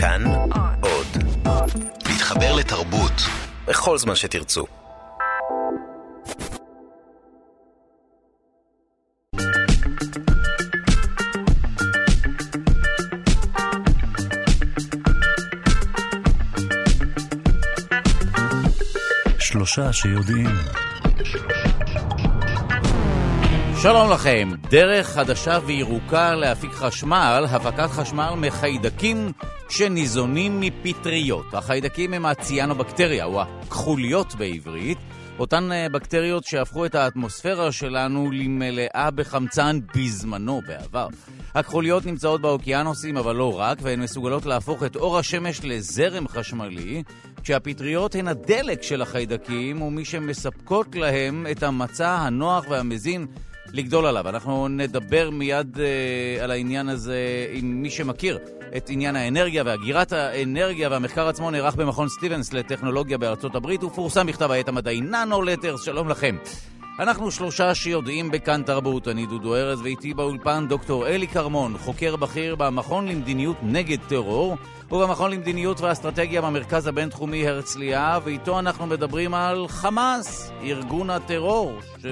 כאן עוד. להתחבר לתרבות בכל זמן שתרצו. שלושה שיודעים. שלום לכם, דרך חדשה וירוקה להפיק חשמל, הפקת חשמל מחיידקים שניזונים מפטריות. החיידקים הם הציאנובקטריה, או הכחוליות בעברית, אותן אה, בקטריות שהפכו את האטמוספירה שלנו למלאה בחמצן בזמנו, בעבר. הכחוליות נמצאות באוקיינוסים, אבל לא רק, והן מסוגלות להפוך את אור השמש לזרם חשמלי, כשהפטריות הן הדלק של החיידקים, ומי שמספקות להם את המצע הנוח והמזין לגדול עליו. אנחנו נדבר מיד uh, על העניין הזה עם מי שמכיר את עניין האנרגיה ואגירת האנרגיה, והמחקר עצמו נערך במכון סטיבנס לטכנולוגיה בארצות הברית, ופורסם בכתב העת המדעי ננו לטרס, שלום לכם. אנחנו שלושה שיודעים בכאן תרבות, אני דודו ארז ואיתי באולפן דוקטור אלי כרמון, חוקר בכיר במכון למדיניות נגד טרור ובמכון למדיניות ואסטרטגיה במרכז הבינתחומי הרצליה, ואיתו אנחנו מדברים על חמאס, ארגון הטרור, ש...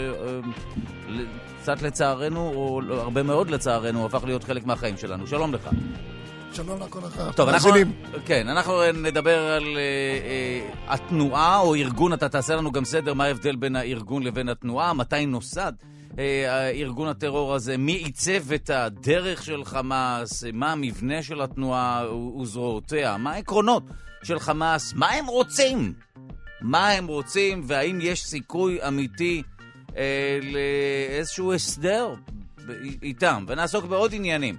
קצת לצערנו, או לא, הרבה מאוד לצערנו, הפך להיות חלק מהחיים שלנו. שלום לך. שלום לכל לך. טוב, אנחנו, כן, אנחנו נדבר על uh, uh, התנועה או ארגון, אתה תעשה לנו גם סדר מה ההבדל בין הארגון לבין התנועה, מתי נוסד uh, ארגון הטרור הזה, מי עיצב את הדרך של חמאס, מה המבנה של התנועה וזרועותיה, מה העקרונות של חמאס, מה הם רוצים, מה הם רוצים והאם יש סיכוי אמיתי אה, לאיזשהו הסדר איתם, ונעסוק בעוד עניינים.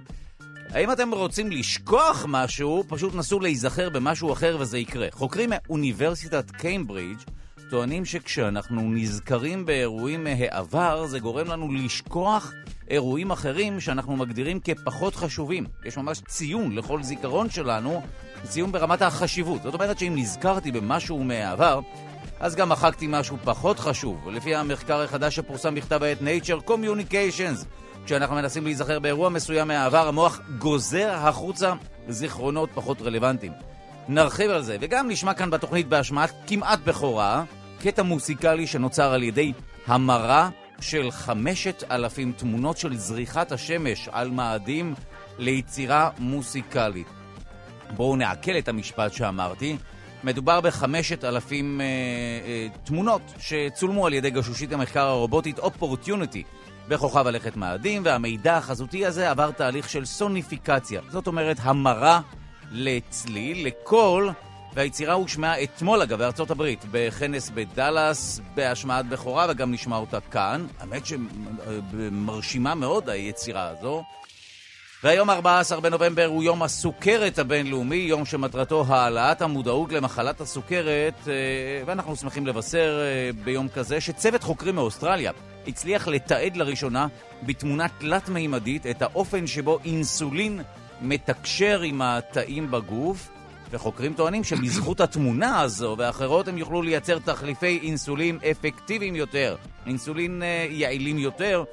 האם אתם רוצים לשכוח משהו, פשוט נסו להיזכר במשהו אחר וזה יקרה. חוקרים מאוניברסיטת קיימברידג' טוענים שכשאנחנו נזכרים באירועים מהעבר, זה גורם לנו לשכוח אירועים אחרים שאנחנו מגדירים כפחות חשובים. יש ממש ציון לכל זיכרון שלנו, ציון ברמת החשיבות. זאת אומרת שאם נזכרתי במשהו מהעבר, אז גם מחקתי משהו פחות חשוב, לפי המחקר החדש שפורסם בכתב העת Nature Communications. כשאנחנו מנסים להיזכר באירוע מסוים מהעבר, המוח גוזר החוצה זיכרונות פחות רלוונטיים. נרחיב על זה, וגם נשמע כאן בתוכנית בהשמעת כמעט בכורה, קטע מוסיקלי שנוצר על ידי המרה של חמשת אלפים תמונות של זריחת השמש על מאדים ליצירה מוסיקלית. בואו נעכל את המשפט שאמרתי. מדובר בחמשת אלפים אה, אה, תמונות שצולמו על ידי גשושית המחקר הרובוטית אופורטיוניטי בכוכב הלכת מאדים, והמידע החזותי הזה עבר תהליך של סוניפיקציה. זאת אומרת, המרה לצליל, לקול, והיצירה הושמעה אתמול, אגב, בארצות הברית, בכנס בדאלאס, בהשמעת בכורה, וגם נשמע אותה כאן. האמת שמרשימה מאוד היצירה הזו. והיום 14 בנובמבר הוא יום הסוכרת הבינלאומי, יום שמטרתו העלאת המודעות למחלת הסוכרת, אה, ואנחנו שמחים לבשר אה, ביום כזה שצוות חוקרים מאוסטרליה הצליח לתעד לראשונה בתמונה תלת-מימדית את האופן שבו אינסולין מתקשר עם התאים בגוף, וחוקרים טוענים שבזכות התמונה הזו ואחרות הם יוכלו לייצר תחליפי אינסולין אפקטיביים יותר, אינסולין אה, יעילים יותר.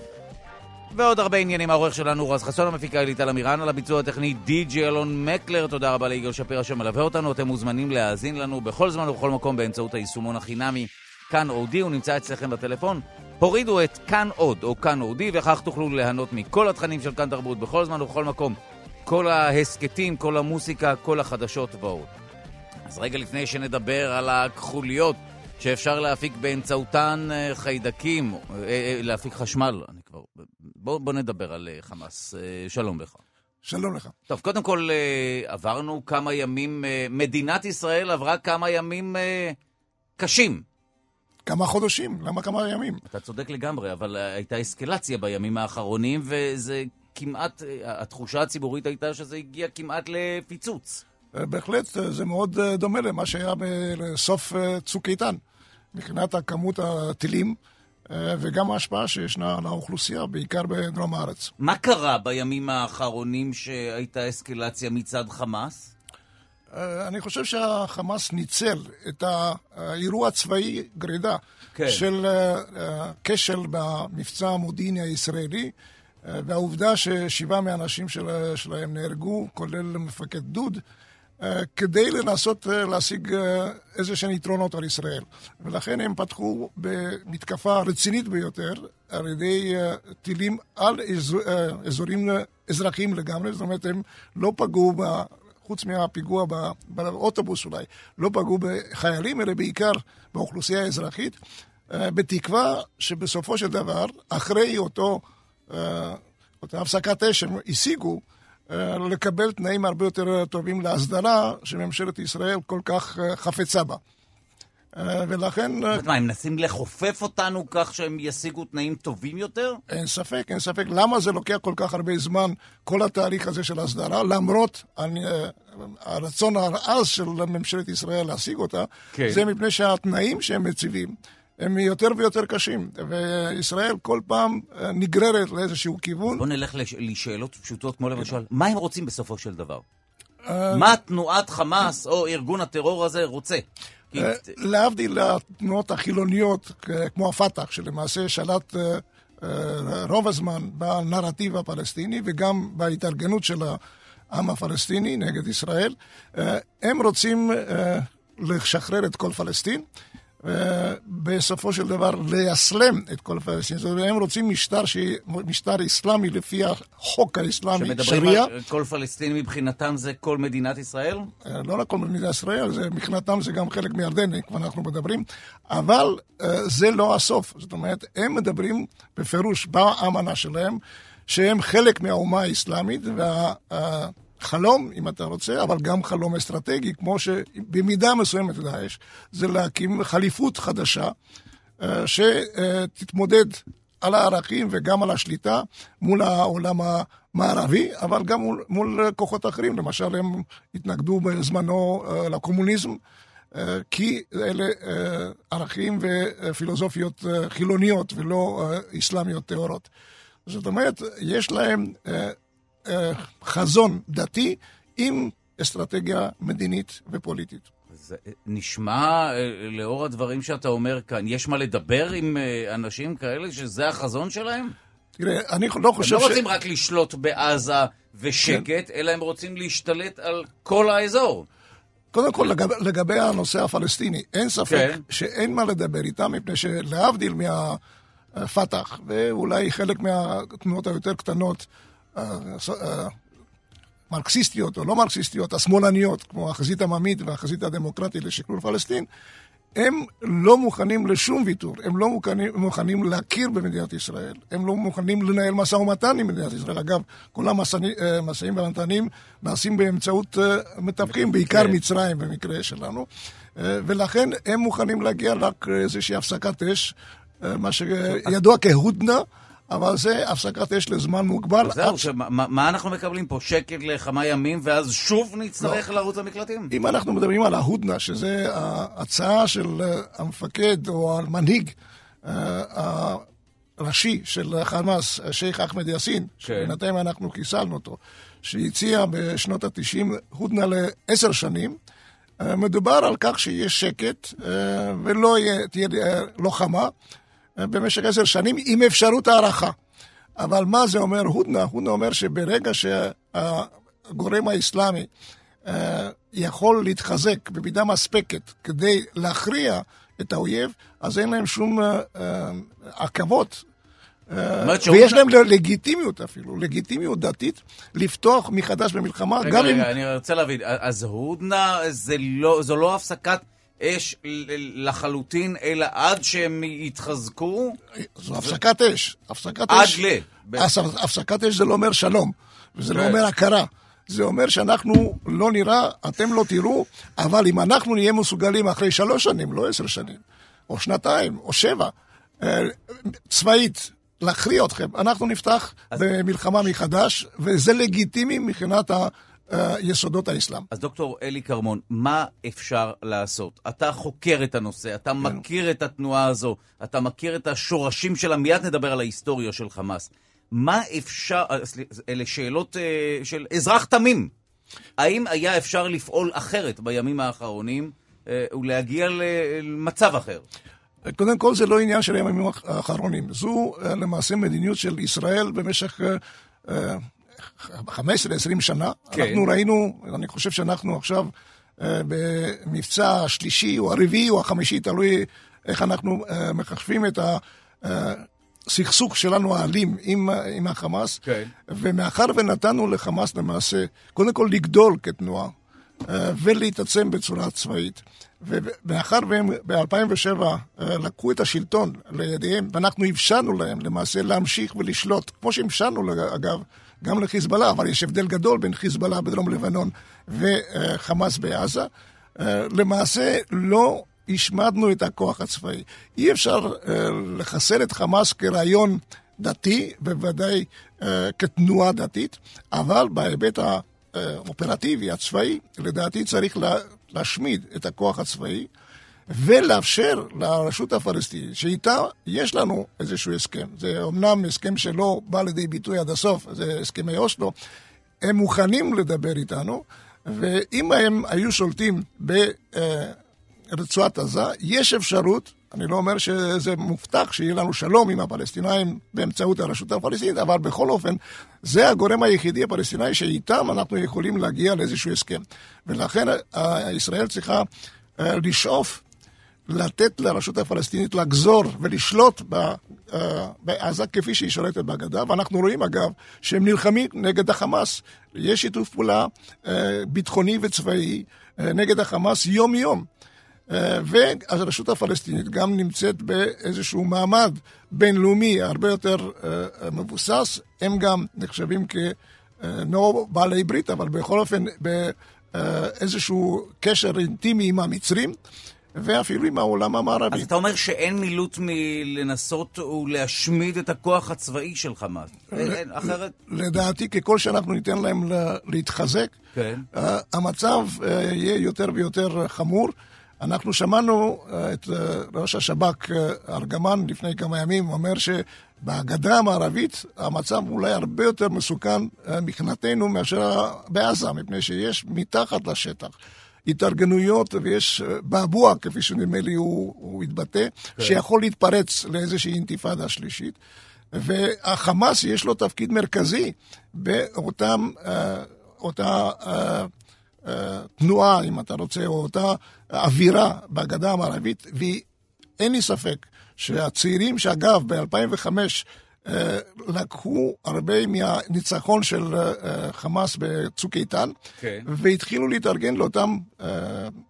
ועוד הרבה עניינים. העורך שלנו רז חסון, המפיקה אליטל אמירן, על הביצוע הטכני די.ג'י אלון מקלר. תודה רבה ליגאל שפירא שמלווה אותנו. אתם מוזמנים להאזין לנו בכל זמן ובכל מקום באמצעות היישומון החינמי כאן אודי, הוא נמצא אצלכם בטלפון. הורידו את כאן עוד או כאן אודי, וכך תוכלו ליהנות מכל התכנים של כאן תרבות בכל זמן ובכל מקום. כל ההסכתים, כל המוסיקה, כל החדשות ועוד. אז רגע לפני שנדבר על הכחוליות שאפשר להפיק באמצעותן אה, חיידקים, אה, אה, להפיק חשמל, אני כבר... בוא, בוא נדבר על חמאס. שלום לך. שלום לך. טוב, קודם כל, עברנו כמה ימים, מדינת ישראל עברה כמה ימים קשים. כמה חודשים, למה כמה ימים? אתה צודק לגמרי, אבל הייתה אסקלציה בימים האחרונים, וזה כמעט, התחושה הציבורית הייתה שזה הגיע כמעט לפיצוץ. בהחלט זה מאוד דומה למה שהיה בסוף צוק איתן, מבחינת הכמות הטילים. וגם ההשפעה שישנה על האוכלוסייה, בעיקר בדרום הארץ. מה קרה בימים האחרונים שהייתה אסקלציה מצד חמאס? אני חושב שהחמאס ניצל את האירוע הצבאי גרידה כן. של כשל במבצע המודיעיני הישראלי, והעובדה ששבעה מהאנשים שלהם נהרגו, כולל מפקד דוד, כדי לנסות להשיג איזה שהם יתרונות על ישראל. ולכן הם פתחו במתקפה רצינית ביותר על ידי טילים על אזור, אזורים אזרחיים לגמרי, זאת אומרת, הם לא פגעו. חוץ מהפיגוע באוטובוס אולי, לא פגעו בחיילים, אלא בעיקר באוכלוסייה האזרחית, בתקווה שבסופו של דבר, אחרי אותו, אותה הפסקת אש שהם השיגו, לקבל תנאים הרבה יותר טובים להסדרה שממשלת ישראל כל כך חפצה בה. ולכן... מה, הם מנסים לחופף אותנו כך שהם ישיגו תנאים טובים יותר? אין ספק, אין ספק. למה זה לוקח כל כך הרבה זמן, כל התהליך הזה של הסדרה, למרות הרצון העז של ממשלת ישראל להשיג אותה, כן. זה מפני שהתנאים שהם מציבים הם יותר ויותר קשים, וישראל כל פעם נגררת לאיזשהו כיוון. בוא נלך לשאלות פשוטות, כמו למשל, מה הם רוצים בסופו של דבר? מה תנועת חמאס או ארגון הטרור הזה רוצה? אה, להבדיל לתנועות החילוניות, כמו הפת"ח, שלמעשה שלט אה, אה, רוב הזמן בנרטיב הפלסטיני וגם בהתארגנות של העם הפלסטיני נגד ישראל, הם רוצים לשחרר את כל פלסטין. בסופו של דבר לייסלם את כל הפלסטינים. זאת אומרת, הם רוצים משטר, ש... משטר אסלאמי לפי החוק האסלאמי, שריעה. שמדברים על כל פלסטיני מבחינתם זה כל מדינת ישראל? אה, לא רק כל מדינת ישראל, זה, מבחינתם זה גם חלק מירדן, כבר אנחנו מדברים, אבל אה, זה לא הסוף. זאת אומרת, הם מדברים בפירוש באמנה שלהם, שהם חלק מהאומה האסלאמית, וה... חלום, אם אתה רוצה, אבל גם חלום אסטרטגי, כמו שבמידה מסוימת דאעש, זה להקים חליפות חדשה אה, שתתמודד על הערכים וגם על השליטה מול העולם המערבי, אבל גם מול, מול כוחות אחרים. למשל, הם התנגדו בזמנו אה, לקומוניזם. אה, כי אלה ערכים ופילוסופיות חילוניות ולא אסלאמיות טהורות. זאת אומרת, יש להם חזון דתי עם אסטרטגיה מדינית ופוליטית. זה נשמע, אה, לאור הדברים שאתה אומר כאן, יש מה לדבר עם אה, אנשים כאלה שזה החזון שלהם? תראה, אני לא חושב ש... הם לא רוצים רק לשלוט בעזה ושקט, כן. אלא הם רוצים להשתלט על כל האזור. קודם כל, לגב, לגבי הנושא הפלסטיני, אין ספק כן. שאין מה לדבר איתם, מפני שלהבדיל מהפת"ח, ואולי חלק מהתנועות היותר קטנות, המרקסיסטיות או לא מרקסיסטיות, השמאלניות, כמו החזית העממית והחזית הדמוקרטית לשחרור פלסטין, הם לא מוכנים לשום ויתור, הם לא מוכנים, מוכנים להכיר במדינת ישראל, הם לא מוכנים לנהל משא ומתן עם מדינת ישראל. אגב, כל המשאים ומתנים נעשים באמצעות אה, מתווכים, בעיקר כן. מצרים במקרה שלנו, אה, ולכן הם מוכנים להגיע רק לאיזושהי הפסקת אש, אה, מה שידוע כהודנה. אבל זה הפסקת אש לזמן מוגבל. זהו, שמה, מה אנחנו מקבלים פה? שקט לכמה ימים, ואז שוב נצטרך לא. לרוץ למקלטים? אם אנחנו מדברים על ההודנה, שזה ההצעה של אה, המפקד או המנהיג אה, הראשי של חמאס, שייח' אחמד יאסין, כן. שבינתיים אנחנו חיסלנו אותו, שהציע בשנות ה-90 הודנה לעשר שנים, אה, מדובר על כך שיש שקט ולא תהיה לוחמה. במשך עשר שנים עם אפשרות הערכה. אבל מה זה אומר הודנה? הודנה אומר שברגע שהגורם האסלאמי אה, יכול להתחזק במידה מספקת כדי להכריע את האויב, אז אין להם שום אה, אה, עכבות. ויש להם לגיטימיות אפילו, לגיטימיות דתית, לפתוח מחדש במלחמה, רגע, גם רגע, אם... רגע, אני רוצה להבין, אז הודנה לא, זו לא הפסקת אש לחלוטין, אלא עד שהם יתחזקו? זו הפסקת אש. הפסקת עד אש... ל... הפסקת אש זה לא אומר שלום, וזה לא אומר הכרה. זה אומר שאנחנו לא נראה, אתם לא תראו, אבל אם אנחנו נהיה מסוגלים אחרי שלוש שנים, לא עשר שנים, או שנתיים, או שבע, אה, צבאית, להכריע אתכם, אנחנו נפתח אז... במלחמה מחדש, וזה לגיטימי מבחינת. יסודות האסלאם. אז דוקטור אלי כרמון, מה אפשר לעשות? אתה חוקר את הנושא, אתה כן. מכיר את התנועה הזו, אתה מכיר את השורשים שלה, מיד נדבר על ההיסטוריה של חמאס. מה אפשר, אה, אלה שאלות אה, של אזרח תמים. האם היה אפשר לפעול אחרת בימים האחרונים אה, ולהגיע למצב אחר? קודם כל, זה לא עניין של הימים האחרונים. זו למעשה מדיניות של ישראל במשך 15-20 שנה. כן. אנחנו ראינו, אני חושב שאנחנו עכשיו אה, במבצע השלישי או הרביעי או החמישי, תלוי איך אנחנו אה, מחשבים את הסכסוך שלנו האלים עם, עם החמאס. כן. ומאחר ונתנו לחמאס למעשה, קודם כל לגדול כתנועה. ולהתעצם בצורה צבאית. ומאחר והם ב-2007 לקחו את השלטון לידיהם, ואנחנו אפשרנו להם למעשה להמשיך ולשלוט, כמו שאפשרנו אגב, גם לחיזבאללה, אבל יש הבדל גדול בין חיזבאללה בדרום לבנון וחמאס בעזה. למעשה לא השמדנו את הכוח הצבאי. אי אפשר לחסל את חמאס כרעיון דתי, בוודאי כתנועה דתית, אבל בהיבט האופרטיבי, הצבאי, לדעתי צריך להשמיד את הכוח הצבאי. ולאפשר לרשות הפלסטינית, שאיתה יש לנו איזשהו הסכם. זה אומנם הסכם שלא בא לידי ביטוי עד הסוף, זה הסכמי אוסלו, הם מוכנים לדבר איתנו, ואם הם היו שולטים ברצועת עזה, יש אפשרות, אני לא אומר שזה מובטח שיהיה לנו שלום עם הפלסטינאים באמצעות הרשות הפלסטינית, אבל בכל אופן, זה הגורם היחידי הפלסטיני שאיתם אנחנו יכולים להגיע לאיזשהו הסכם. ולכן ישראל צריכה לשאוף לתת לרשות הפלסטינית לגזור ולשלוט אה, בעזה כפי שהיא שולטת בגדה, ואנחנו רואים אגב שהם נלחמים נגד החמאס. יש שיתוף פעולה אה, ביטחוני וצבאי אה, נגד החמאס יום-יום. והרשות הפלסטינית גם נמצאת באיזשהו מעמד בינלאומי הרבה יותר מבוסס. הם גם נחשבים כנו בעלי ברית, אבל בכל אופן באיזשהו קשר אינטימי עם המצרים. ואפילו עם העולם המערבי. אז אתה אומר שאין מילוט מלנסות ולהשמיד את הכוח הצבאי של חמאס. אין, אחרת... לדעתי, ככל שאנחנו ניתן להם להתחזק, כן. המצב אה, יהיה יותר ויותר חמור. אנחנו שמענו אה, את אה, ראש השב"כ ארגמן לפני כמה ימים אומר שבגדה המערבית המצב אולי הרבה יותר מסוכן מבחינתנו מאשר בעזה, מפני שיש מתחת לשטח התארגנויות ויש אה, בעבוע, כפי שנדמה לי הוא, הוא התבטא, כן. שיכול להתפרץ לאיזושהי אינתיפאדה שלישית. והחמאס יש לו תפקיד מרכזי באותם, אה, אותה אה, תנועה, אם אתה רוצה, או אותה אווירה בגדה המערבית, ואין לי ספק שהצעירים, שאגב, ב-2005 אה, לקחו הרבה מהניצחון של אה, חמאס בצוק איתן, okay. כן. והתחילו להתארגן לאותן אה,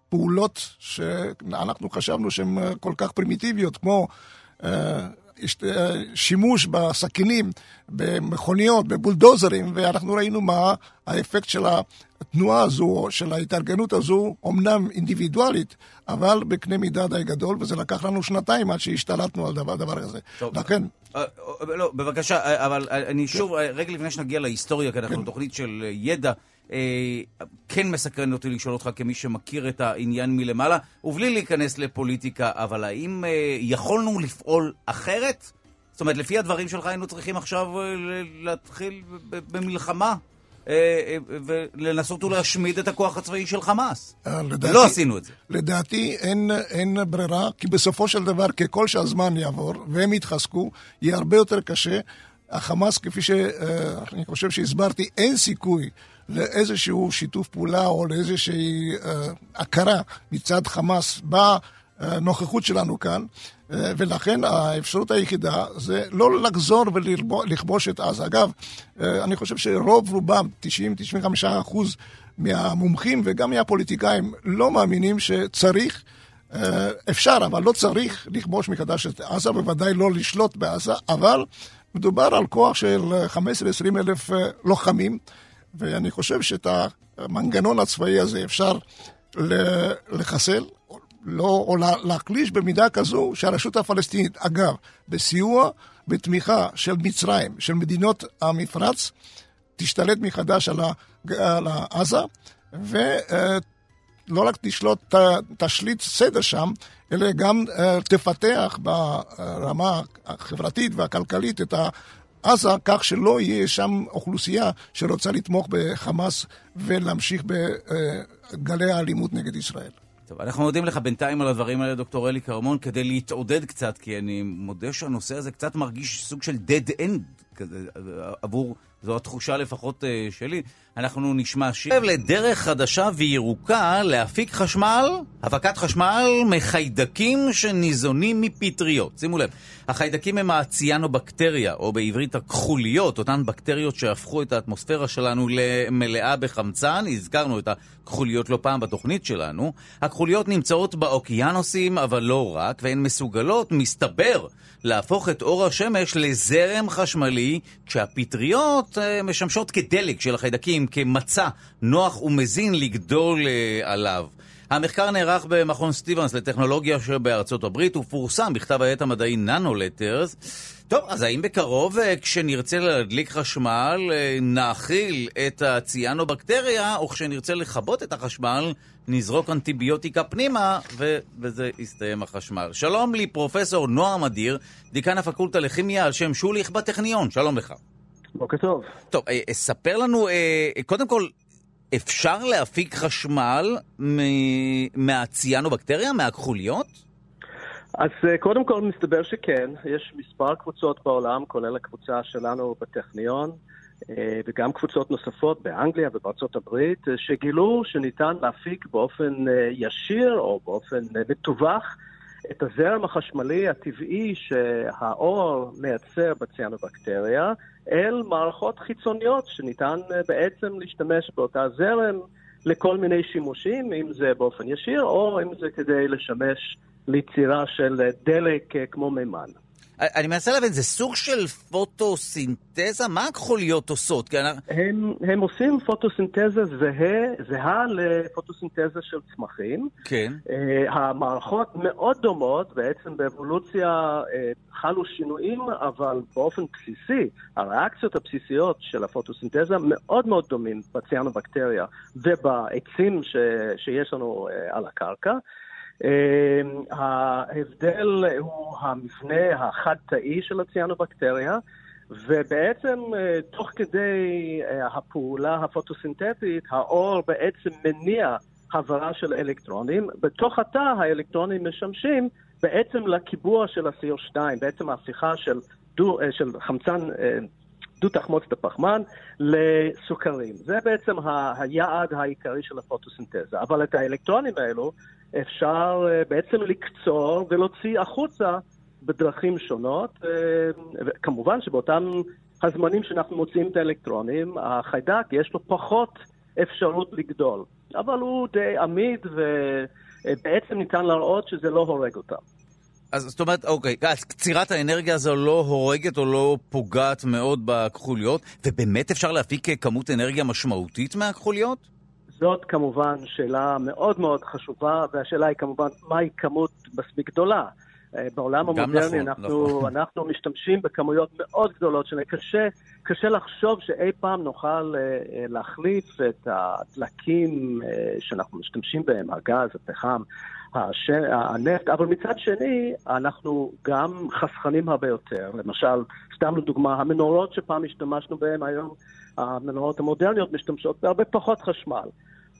פעולות שאנחנו חשבנו שהן כל כך פרימיטיביות, כמו שימוש בסכינים, במכוניות, בבולדוזרים, ואנחנו ראינו מה האפקט של התנועה הזו, של ההתארגנות הזו, אמנם אינדיבידואלית, אבל בקנה מידה די גדול, וזה לקח לנו שנתיים עד שהשתלטנו על דבר, דבר כזה. טוב. לכן... אה, אה, לא, בבקשה, אה, אבל אני שוב, רגע לפני שנגיע להיסטוריה, כי אנחנו כן. תוכנית של ידע. כן מסקרן אותי לשאול אותך כמי שמכיר את העניין מלמעלה, ובלי להיכנס לפוליטיקה, אבל האם יכולנו לפעול אחרת? זאת אומרת, לפי הדברים שלך היינו צריכים עכשיו להתחיל במלחמה ולנסות ולהשמיד את הכוח הצבאי של חמאס. אה, לדעתי, לא עשינו את זה. לדעתי אין, אין ברירה, כי בסופו של דבר, ככל שהזמן יעבור והם יתחזקו, יהיה הרבה יותר קשה. החמאס, כפי שאני חושב שהסברתי, אין סיכוי לאיזשהו שיתוף פעולה או לאיזושהי הכרה מצד חמאס בנוכחות שלנו כאן. ולכן האפשרות היחידה זה לא לחזור ולכבוש את עזה. אגב, אני חושב שרוב רובם, 90-95 אחוז מהמומחים וגם מהפוליטיקאים לא מאמינים שצריך, אפשר, אבל לא צריך לכבוש מחדש את עזה, בוודאי לא לשלוט בעזה, אבל מדובר על כוח של 15-20 אלף לוחמים, ואני חושב שאת המנגנון הצבאי הזה אפשר לחסל. לא, או להחליש במידה כזו שהרשות הפלסטינית, אגב, בסיוע, בתמיכה של מצרים, של מדינות המפרץ, תשתלט מחדש על, על עזה, ולא רק תשלוט, תשליט סדר שם, אלא גם אה, תפתח ברמה החברתית והכלכלית את עזה, כך שלא יהיה שם אוכלוסייה שרוצה לתמוך בחמאס ולהמשיך בגלי האלימות נגד ישראל. טוב, אנחנו מודים לך בינתיים על הדברים האלה, דוקטור אלי כרמון, כדי להתעודד קצת, כי אני מודה שהנושא הזה קצת מרגיש סוג של dead end עבור, זו התחושה לפחות אה, שלי. אנחנו נשמע שיר לדרך חדשה וירוקה להפיק חשמל, הפקת חשמל מחיידקים שניזונים מפטריות. שימו לב, החיידקים הם הציאנובקטריה, או בעברית הכחוליות, אותן בקטריות שהפכו את האטמוספירה שלנו למלאה בחמצן. הזכרנו את הכחוליות לא פעם בתוכנית שלנו. הכחוליות נמצאות באוקיינוסים, אבל לא רק, והן מסוגלות, מסתבר, להפוך את אור השמש לזרם חשמלי, כשהפטריות uh, משמשות כדלק של החיידקים, כמצע נוח ומזין לגדול uh, עליו. המחקר נערך במכון סטיבנס לטכנולוגיה שבארצות הברית ופורסם בכתב העת המדעי ננו-לטרס. טוב, אז האם בקרוב, אה, כשנרצה להדליק חשמל, נאכיל את הציאנובקטריה, או כשנרצה לכבות את החשמל, נזרוק אנטיביוטיקה פנימה, ובזה יסתיים החשמל. שלום לי, פרופסור נועם אדיר, דיקן הפקולטה לכימיה על שם שוליך בטכניון, שלום לך. בוקר טוב. טוב, אה, ספר לנו, אה, קודם כל, אפשר להפיק חשמל מהציאנובקטריה, מהכחוליות? אז אה, קודם כל מסתבר שכן, יש מספר קבוצות בעולם, כולל הקבוצה שלנו בטכניון, אה, וגם קבוצות נוספות באנגליה ובארצות הברית, אה, שגילו שניתן להפיק באופן ישיר או באופן מתווך את הזרם החשמלי הטבעי שהאור מייצר בציאנובקטריה אל מערכות חיצוניות שניתן בעצם להשתמש באותה זרם לכל מיני שימושים, אם זה באופן ישיר או אם זה כדי לשמש ליצירה של דלק כמו מימן. אני מנסה להבין, זה סוג של פוטוסינתזה? מה הכחוליות עושות? הם, הם עושים פוטוסינתזה זהה, זהה לפוטוסינתזה של צמחים. כן. Uh, המערכות מאוד דומות, בעצם באבולוציה uh, חלו שינויים, אבל באופן בסיסי, הריאקציות הבסיסיות של הפוטוסינתזה מאוד מאוד דומים בציאנובקטריה ובעצים ש, שיש לנו uh, על הקרקע. אמ, ההבדל הוא המבנה החד-תאי של הציאנובקטריה, ובעצם אה, תוך כדי אה, הפעולה הפוטוסינתטית, האור בעצם מניע העברה של אלקטרונים. בתוך התא האלקטרונים משמשים בעצם לקיבוע של ה-CO2, בעצם ההפיכה של, דו, אה, של חמצן דו-תחמוצת הפחמן לסוכרים. זה בעצם היעד העיקרי של הפוטוסינתזה. אבל את האלקטרונים האלו אפשר אה, בעצם לקצור ולהוציא החוצה בדרכים שונות. אה, כמובן שבאותם הזמנים שאנחנו מוציאים את האלקטרונים, החיידק יש לו פחות אפשרות לגדול, אבל הוא די עמיד ובעצם ניתן להראות שזה לא הורג אותם. אז זאת אומרת, אוקיי, אז קצירת האנרגיה הזו לא הורגת או לא פוגעת מאוד בכחוליות, ובאמת אפשר להפיק כמות אנרגיה משמעותית מהכחוליות? זאת כמובן שאלה מאוד מאוד חשובה, והשאלה היא כמובן מהי כמות מספיק גדולה. אה, בעולם המודרני נכון, אנחנו, נכון. אנחנו משתמשים בכמויות מאוד גדולות, שקשה קשה לחשוב שאי פעם נוכל uh, להחליף את הדלקים שאנחנו משתמשים בהם, הגז, הפחם, הש... הנפט, אבל מצד שני, אנחנו גם חסכנים הרבה יותר. למשל, סתם לדוגמה, המנורות שפעם השתמשנו בהן היום, המנורות המודרניות משתמשות בהרבה פחות חשמל.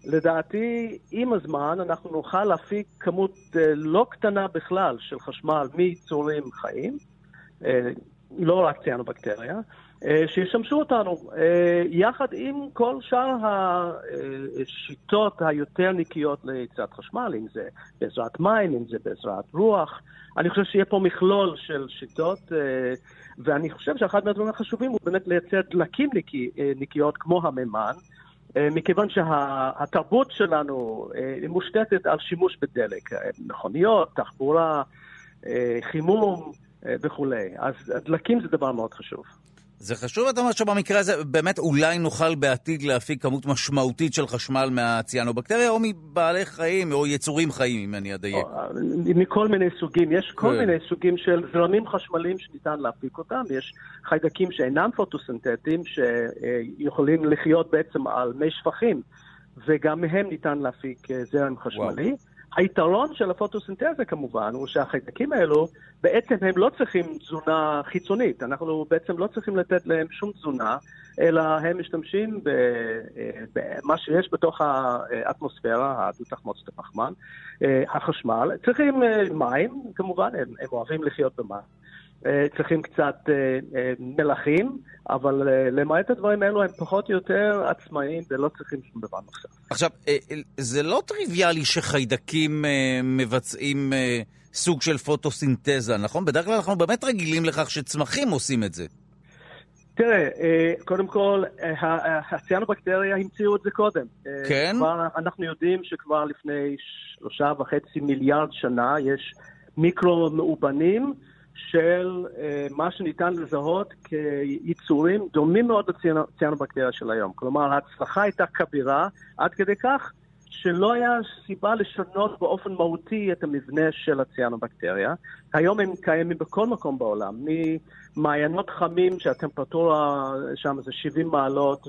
לדעתי, עם הזמן אנחנו נוכל להפיק כמות uh, לא קטנה בכלל של חשמל מיצורים חיים, uh, לא רק ציאנובקטריה, uh, שישמשו אותנו, uh, יחד עם כל שאר השיטות היותר נקיות ליצירת חשמל, אם זה בעזרת מים, אם זה בעזרת רוח. אני חושב שיהיה פה מכלול של שיטות, ואני חושב שאחד מהדברים החשובים הוא באמת לייצר דלקים נקי, נקיות כמו המימן. אה, מכיוון שהתרבות שלנו אה, מושתתת על שימוש בדלק, אה, מכוניות, תחבורה, חימום וכולי. אז דלקים זה דבר מאוד חשוב. זה חשוב, אתה אומר שבמקרה הזה באמת אולי נוכל בעתיד להפיק כמות משמעותית של חשמל מהציאנובקטריה או מבעלי חיים או יצורים חיים, אם אני אדייק. מכל מיני סוגים. יש כל כן. מיני סוגים של זרמים חשמליים שניתן להפיק אותם. יש חיידקים שאינם פוטוסינתטיים, שיכולים לחיות בעצם על מי שפכים, וגם מהם ניתן להפיק אה, זרם חשמלי. וואו. היתרון של הפוטוסינתזה כמובן הוא שהחיידקים האלו בעצם הם לא צריכים תזונה חיצונית, אנחנו בעצם לא צריכים לתת להם שום תזונה, אלא הם משתמשים במה שיש בתוך האטמוספירה, הדו-תחמוצת הפחמן, החשמל. צריכים מים, כמובן, הם, הם אוהבים לחיות במים. צריכים קצת מלכים, אבל למעט הדברים האלו הם פחות או יותר עצמאיים ולא צריכים שום דבר נוסף. עכשיו, זה לא טריוויאלי שחיידקים מבצעים סוג של פוטוסינתזה, נכון? בדרך כלל אנחנו באמת רגילים לכך שצמחים עושים את זה. תראה, אה, קודם כל, אה, הציאנובקטריה המציאו את זה קודם. אה, כן? כבר, אנחנו יודעים שכבר לפני שלושה וחצי מיליארד שנה יש מיקרו-מאובנים של מה שניתן לזהות כיצורים דומים מאוד לציאנובקטריה של היום. כלומר, ההצלחה הייתה כבירה עד כדי כך שלא היה סיבה לשנות באופן מהותי את המבנה של הציאנובקטריה. היום הם קיימים בכל מקום בעולם, ממעיינות חמים שהטמפרטורה שם זה 70 מעלות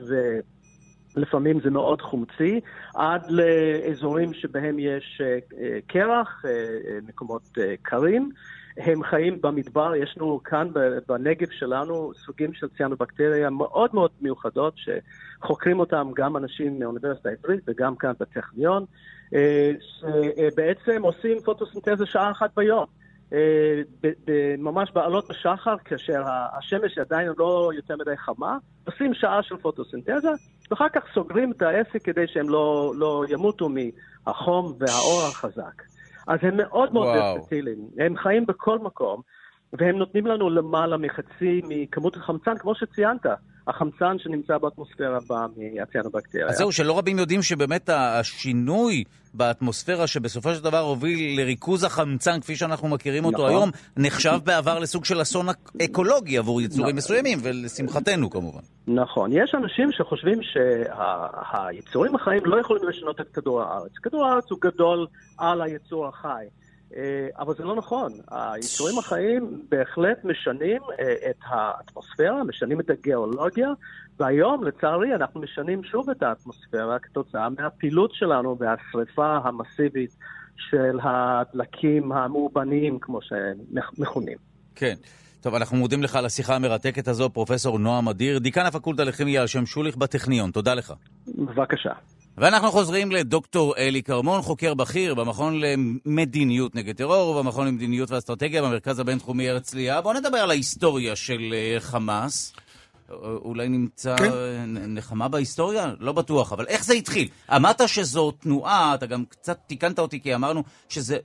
ולפעמים זה מאוד חומצי, עד לאזורים שבהם יש אה, אה, קרח, אה, מקומות קרים. הם חיים במדבר, יש לנו כאן בנגב שלנו סוגים של ציאנובקטריה מאוד מאוד מיוחדות, שחוקרים אותם גם אנשים מהאוניברסיטה העברית וגם כאן בטכניון, אה, שבעצם עושים פוטוסינתזה שעה אחת ביום. אה, ממש בעלות בשחר, כאשר השמש עדיין לא יותר מדי חמה, עושים שעה של פוטוסינתזה, ואחר כך סוגרים את העסק כדי שהם לא, לא ימותו מהחום והאור החזק. אז הם מאוד מאוד ורסטיליים. הם חיים בכל מקום, והם נותנים לנו למעלה מחצי מכמות החמצן, כמו שציינת. החמצן שנמצא באטמוספירה בא מהציאנובקטריה. אז זהו, שלא רבים יודעים שבאמת השינוי באטמוספירה שבסופו של דבר הוביל לריכוז החמצן כפי שאנחנו מכירים אותו נכון. היום, נחשב בעבר לסוג של אסון אקולוגי עבור יצורים נכון. מסוימים, ולשמחתנו כמובן. נכון. יש אנשים שחושבים שהיצורים שה... החיים לא יכולים לשנות את כדור הארץ. כדור הארץ הוא גדול על היצור החי. אה, אבל זה לא נכון. היצורים החיים בהחלט משנים אה, את האטמוספירה, משנים את הגיאולוגיה, והיום, לצערי, אנחנו משנים שוב את האטמוספירה כתוצאה מהפעילות שלנו והשריפה המסיבית של הדלקים המאובנים, כמו שהם מכונים. כן. טוב, אנחנו מודים לך על השיחה המרתקת הזו, פרופסור נועם אדיר, דיקן הפקולטה לכימיה על שם שוליך בטכניון. תודה לך. בבקשה. ואנחנו חוזרים לדוקטור אלי כרמון, חוקר בכיר במכון למדיניות נגד טרור ובמכון למדיניות ואסטרטגיה במרכז הבינתחומי הרצליה. בואו נדבר על ההיסטוריה של אה, חמאס. אולי נמצא כן. נחמה בהיסטוריה? לא בטוח, אבל איך זה התחיל? אמרת שזו תנועה, אתה גם קצת תיקנת אותי כי אמרנו שזה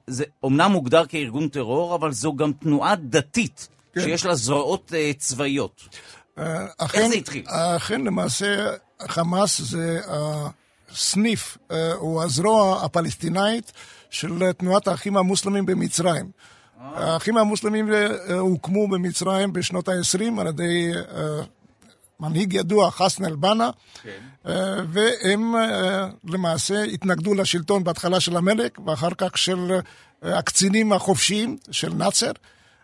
אומנם מוגדר כארגון טרור, אבל זו גם תנועה דתית, כן. שיש לה זרועות uh, צבאיות. אה, אכן, איך זה התחיל? אכן, למעשה, חמאס זה... Uh... סניף הוא אה, הזרוע הפלסטינאית של תנועת האחים המוסלמים במצרים. אה. האחים המוסלמים אה, הוקמו במצרים בשנות ה-20 על ידי מנהיג ידוע, חסן אל-בנה, כן. והם למעשה התנגדו לשלטון בהתחלה של המלך ואחר כך של הקצינים החופשיים של נאצר.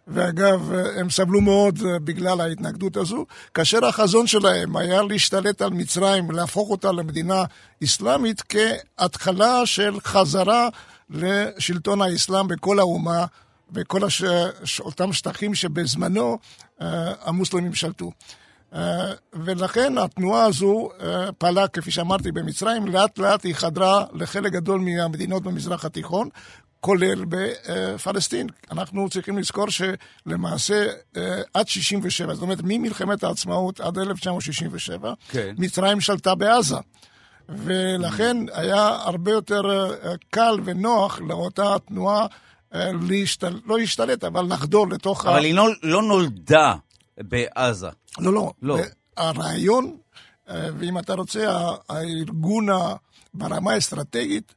ואגב, הם סבלו מאוד אה, בגלל ההתנגדות הזו, כאשר החזון שלהם היה להשתלט על מצרים, להפוך אותה למדינה אסלאמית כהתחלה של חזרה לשלטון האסלאם בכל האומה, בכל הש... אותם שטחים שבזמנו uh, המוסלמים שלטו. Uh, ולכן התנועה הזו uh, פעלה, כפי שאמרתי, במצרים, לאט לאט היא חדרה לחלק גדול מהמדינות במזרח התיכון, כולל בפלסטין. אנחנו צריכים לזכור שלמעשה אה, עד 67, זאת אומרת ממלחמת העצמאות עד 1967, כן. מצרים שלטה בעזה. ולכן היה הרבה יותר אה, קל ונוח לאותה תנועה אה, להשתל... לא להשתלט, אבל לחדור לתוך אבל ה... היא לא, לא נולדה בעזה. לא, לא. לא. הרעיון, ואם אתה רוצה, הארגון ברמה האסטרטגית,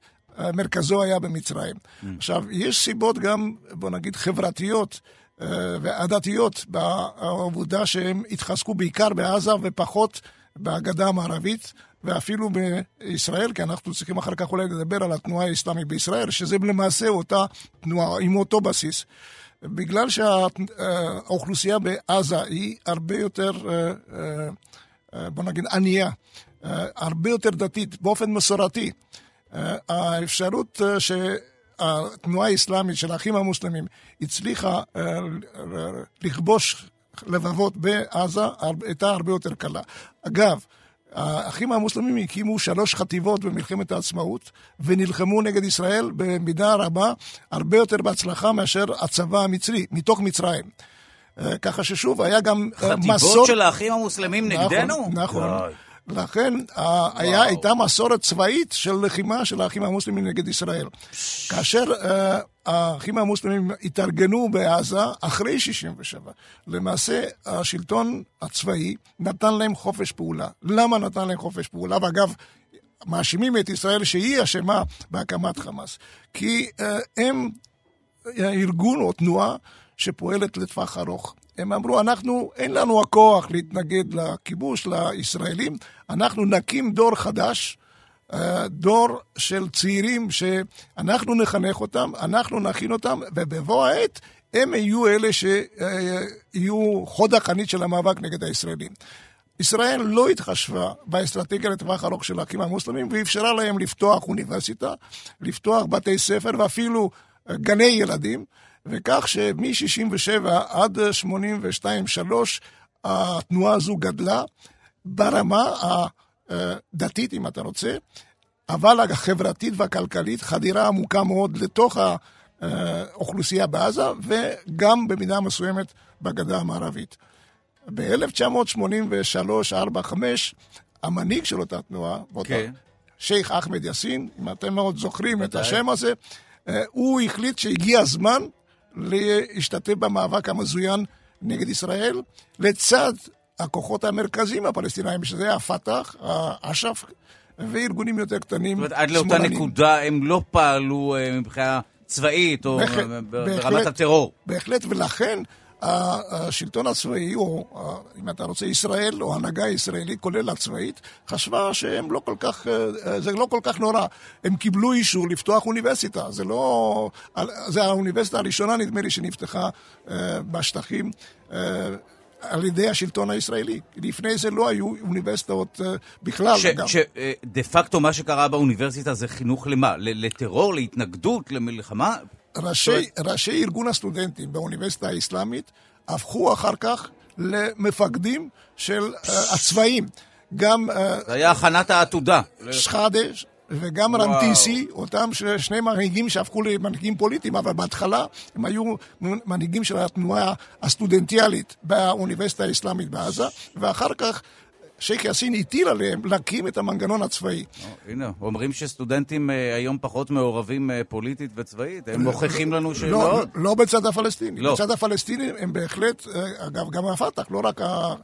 מרכזו היה במצרים. Mm. עכשיו, יש סיבות גם, בוא נגיד, חברתיות uh, ועדתיות בעבודה שהם התחזקו בעיקר בעזה ופחות בגדה המערבית. ואפילו בישראל, כי אנחנו צריכים אחר כך אולי לדבר על התנועה האסלאמית בישראל, שזה למעשה אותה תנועה עם אותו בסיס. בגלל שהאוכלוסייה בעזה היא הרבה יותר, אה, אה, בוא נגיד, ענייה, הרבה יותר דתית, באופן מסורתי. האפשרות אה, שהתנועה האסלאמית של האחים המוסלמים הצליחה אה, לכבוש לבבות בעזה הייתה הרבה יותר קלה. אגב, האחים המוסלמים הקימו שלוש חטיבות במלחמת העצמאות ונלחמו נגד ישראל במידה רבה הרבה יותר בהצלחה מאשר הצבא המצרי, מתוך מצרים. ככה ששוב, היה גם מסורת... חטיבות של האחים המוסלמים נכון, נגדנו? נכון. לכן היה, הייתה מסורת צבאית של לחימה של האחים המוסלמים נגד ישראל. כאשר uh, האחים המוסלמים התארגנו בעזה אחרי 67, למעשה השלטון הצבאי נתן להם חופש פעולה. למה נתן להם חופש פעולה? ואגב, מאשימים את ישראל שהיא אשמה בהקמת חמאס. כי uh, הם ארגון או תנועה שפועלת לטווח ארוך. הם אמרו, אנחנו, אין לנו הכוח להתנגד לכיבוש, לישראלים, אנחנו נקים דור חדש, אה, דור של צעירים שאנחנו נחנך אותם, אנחנו נכין אותם, ובבוא העת הם יהיו אלה שיהיו חוד החנית של המאבק נגד הישראלים. ישראל לא התחשבה באסטרטגיה לטווח ארוך של האחים המוסלמים ואפשרה להם לפתוח אוניברסיטה, לפתוח בתי ספר ואפילו גני ילדים. וכך שמ-67 עד 82-3 התנועה הזו גדלה ברמה הדתית, אם אתה רוצה, אבל החברתית והכלכלית חדירה עמוקה מאוד לתוך האוכלוסייה בעזה וגם במידה מסוימת בגדה המערבית. ב-1983, 4, 5, המנהיג של אותה תנועה, כן. שייח' אחמד יאסין, אם אתם מאוד זוכרים את השם הזה, אה, הוא החליט שהגיע הזמן להשתתף במאבק המזוין נגד ישראל, לצד הכוחות המרכזיים הפלסטינאים, שזה הפת"ח, אש"ף וארגונים יותר קטנים. זאת אומרת, עד לאותה נקודה הם לא פעלו אה, מבחינה צבאית או ברמת הטרור. בהחלט, ולכן השלטון הצבאי, או אם אתה רוצה, ישראל, או ההנהגה הישראלית, כולל הצבאית, חשבה שהם לא כל כך, אה, זה לא כל כך נורא. הם קיבלו אישור לפתוח אוניברסיטה. זה לא... זה האוניברסיטה הראשונה, נדמה לי, שנפתחה אה, בשטחים. אה, על ידי השלטון הישראלי. לפני זה לא היו אוניברסיטאות בכלל. שדה פקטו מה שקרה באוניברסיטה זה חינוך למה? לטרור, להתנגדות, למלחמה? ראשי, ראשי ארגון הסטודנטים באוניברסיטה האסלאמית הפכו אחר כך למפקדים של uh, הצבאים. גם... Uh, זה היה הכנת העתודה. שחאדה וגם וואו. רנטיסי, אותם שני מנהיגים שהפכו למנהיגים פוליטיים, אבל בהתחלה הם היו מנהיגים של התנועה הסטודנטיאלית באוניברסיטה האסלאמית בעזה, ואחר כך שייח' יאסין הטיל עליהם להקים את המנגנון הצבאי. הנה, אומרים שסטודנטים אה, היום פחות מעורבים אה, פוליטית וצבאית, הם מוכיחים לנו שלא. לא, לא בצד הפלסטיני. לא. בצד הפלסטיני הם בהחלט, אה, אגב, גם הפת"ח, לא רק ה...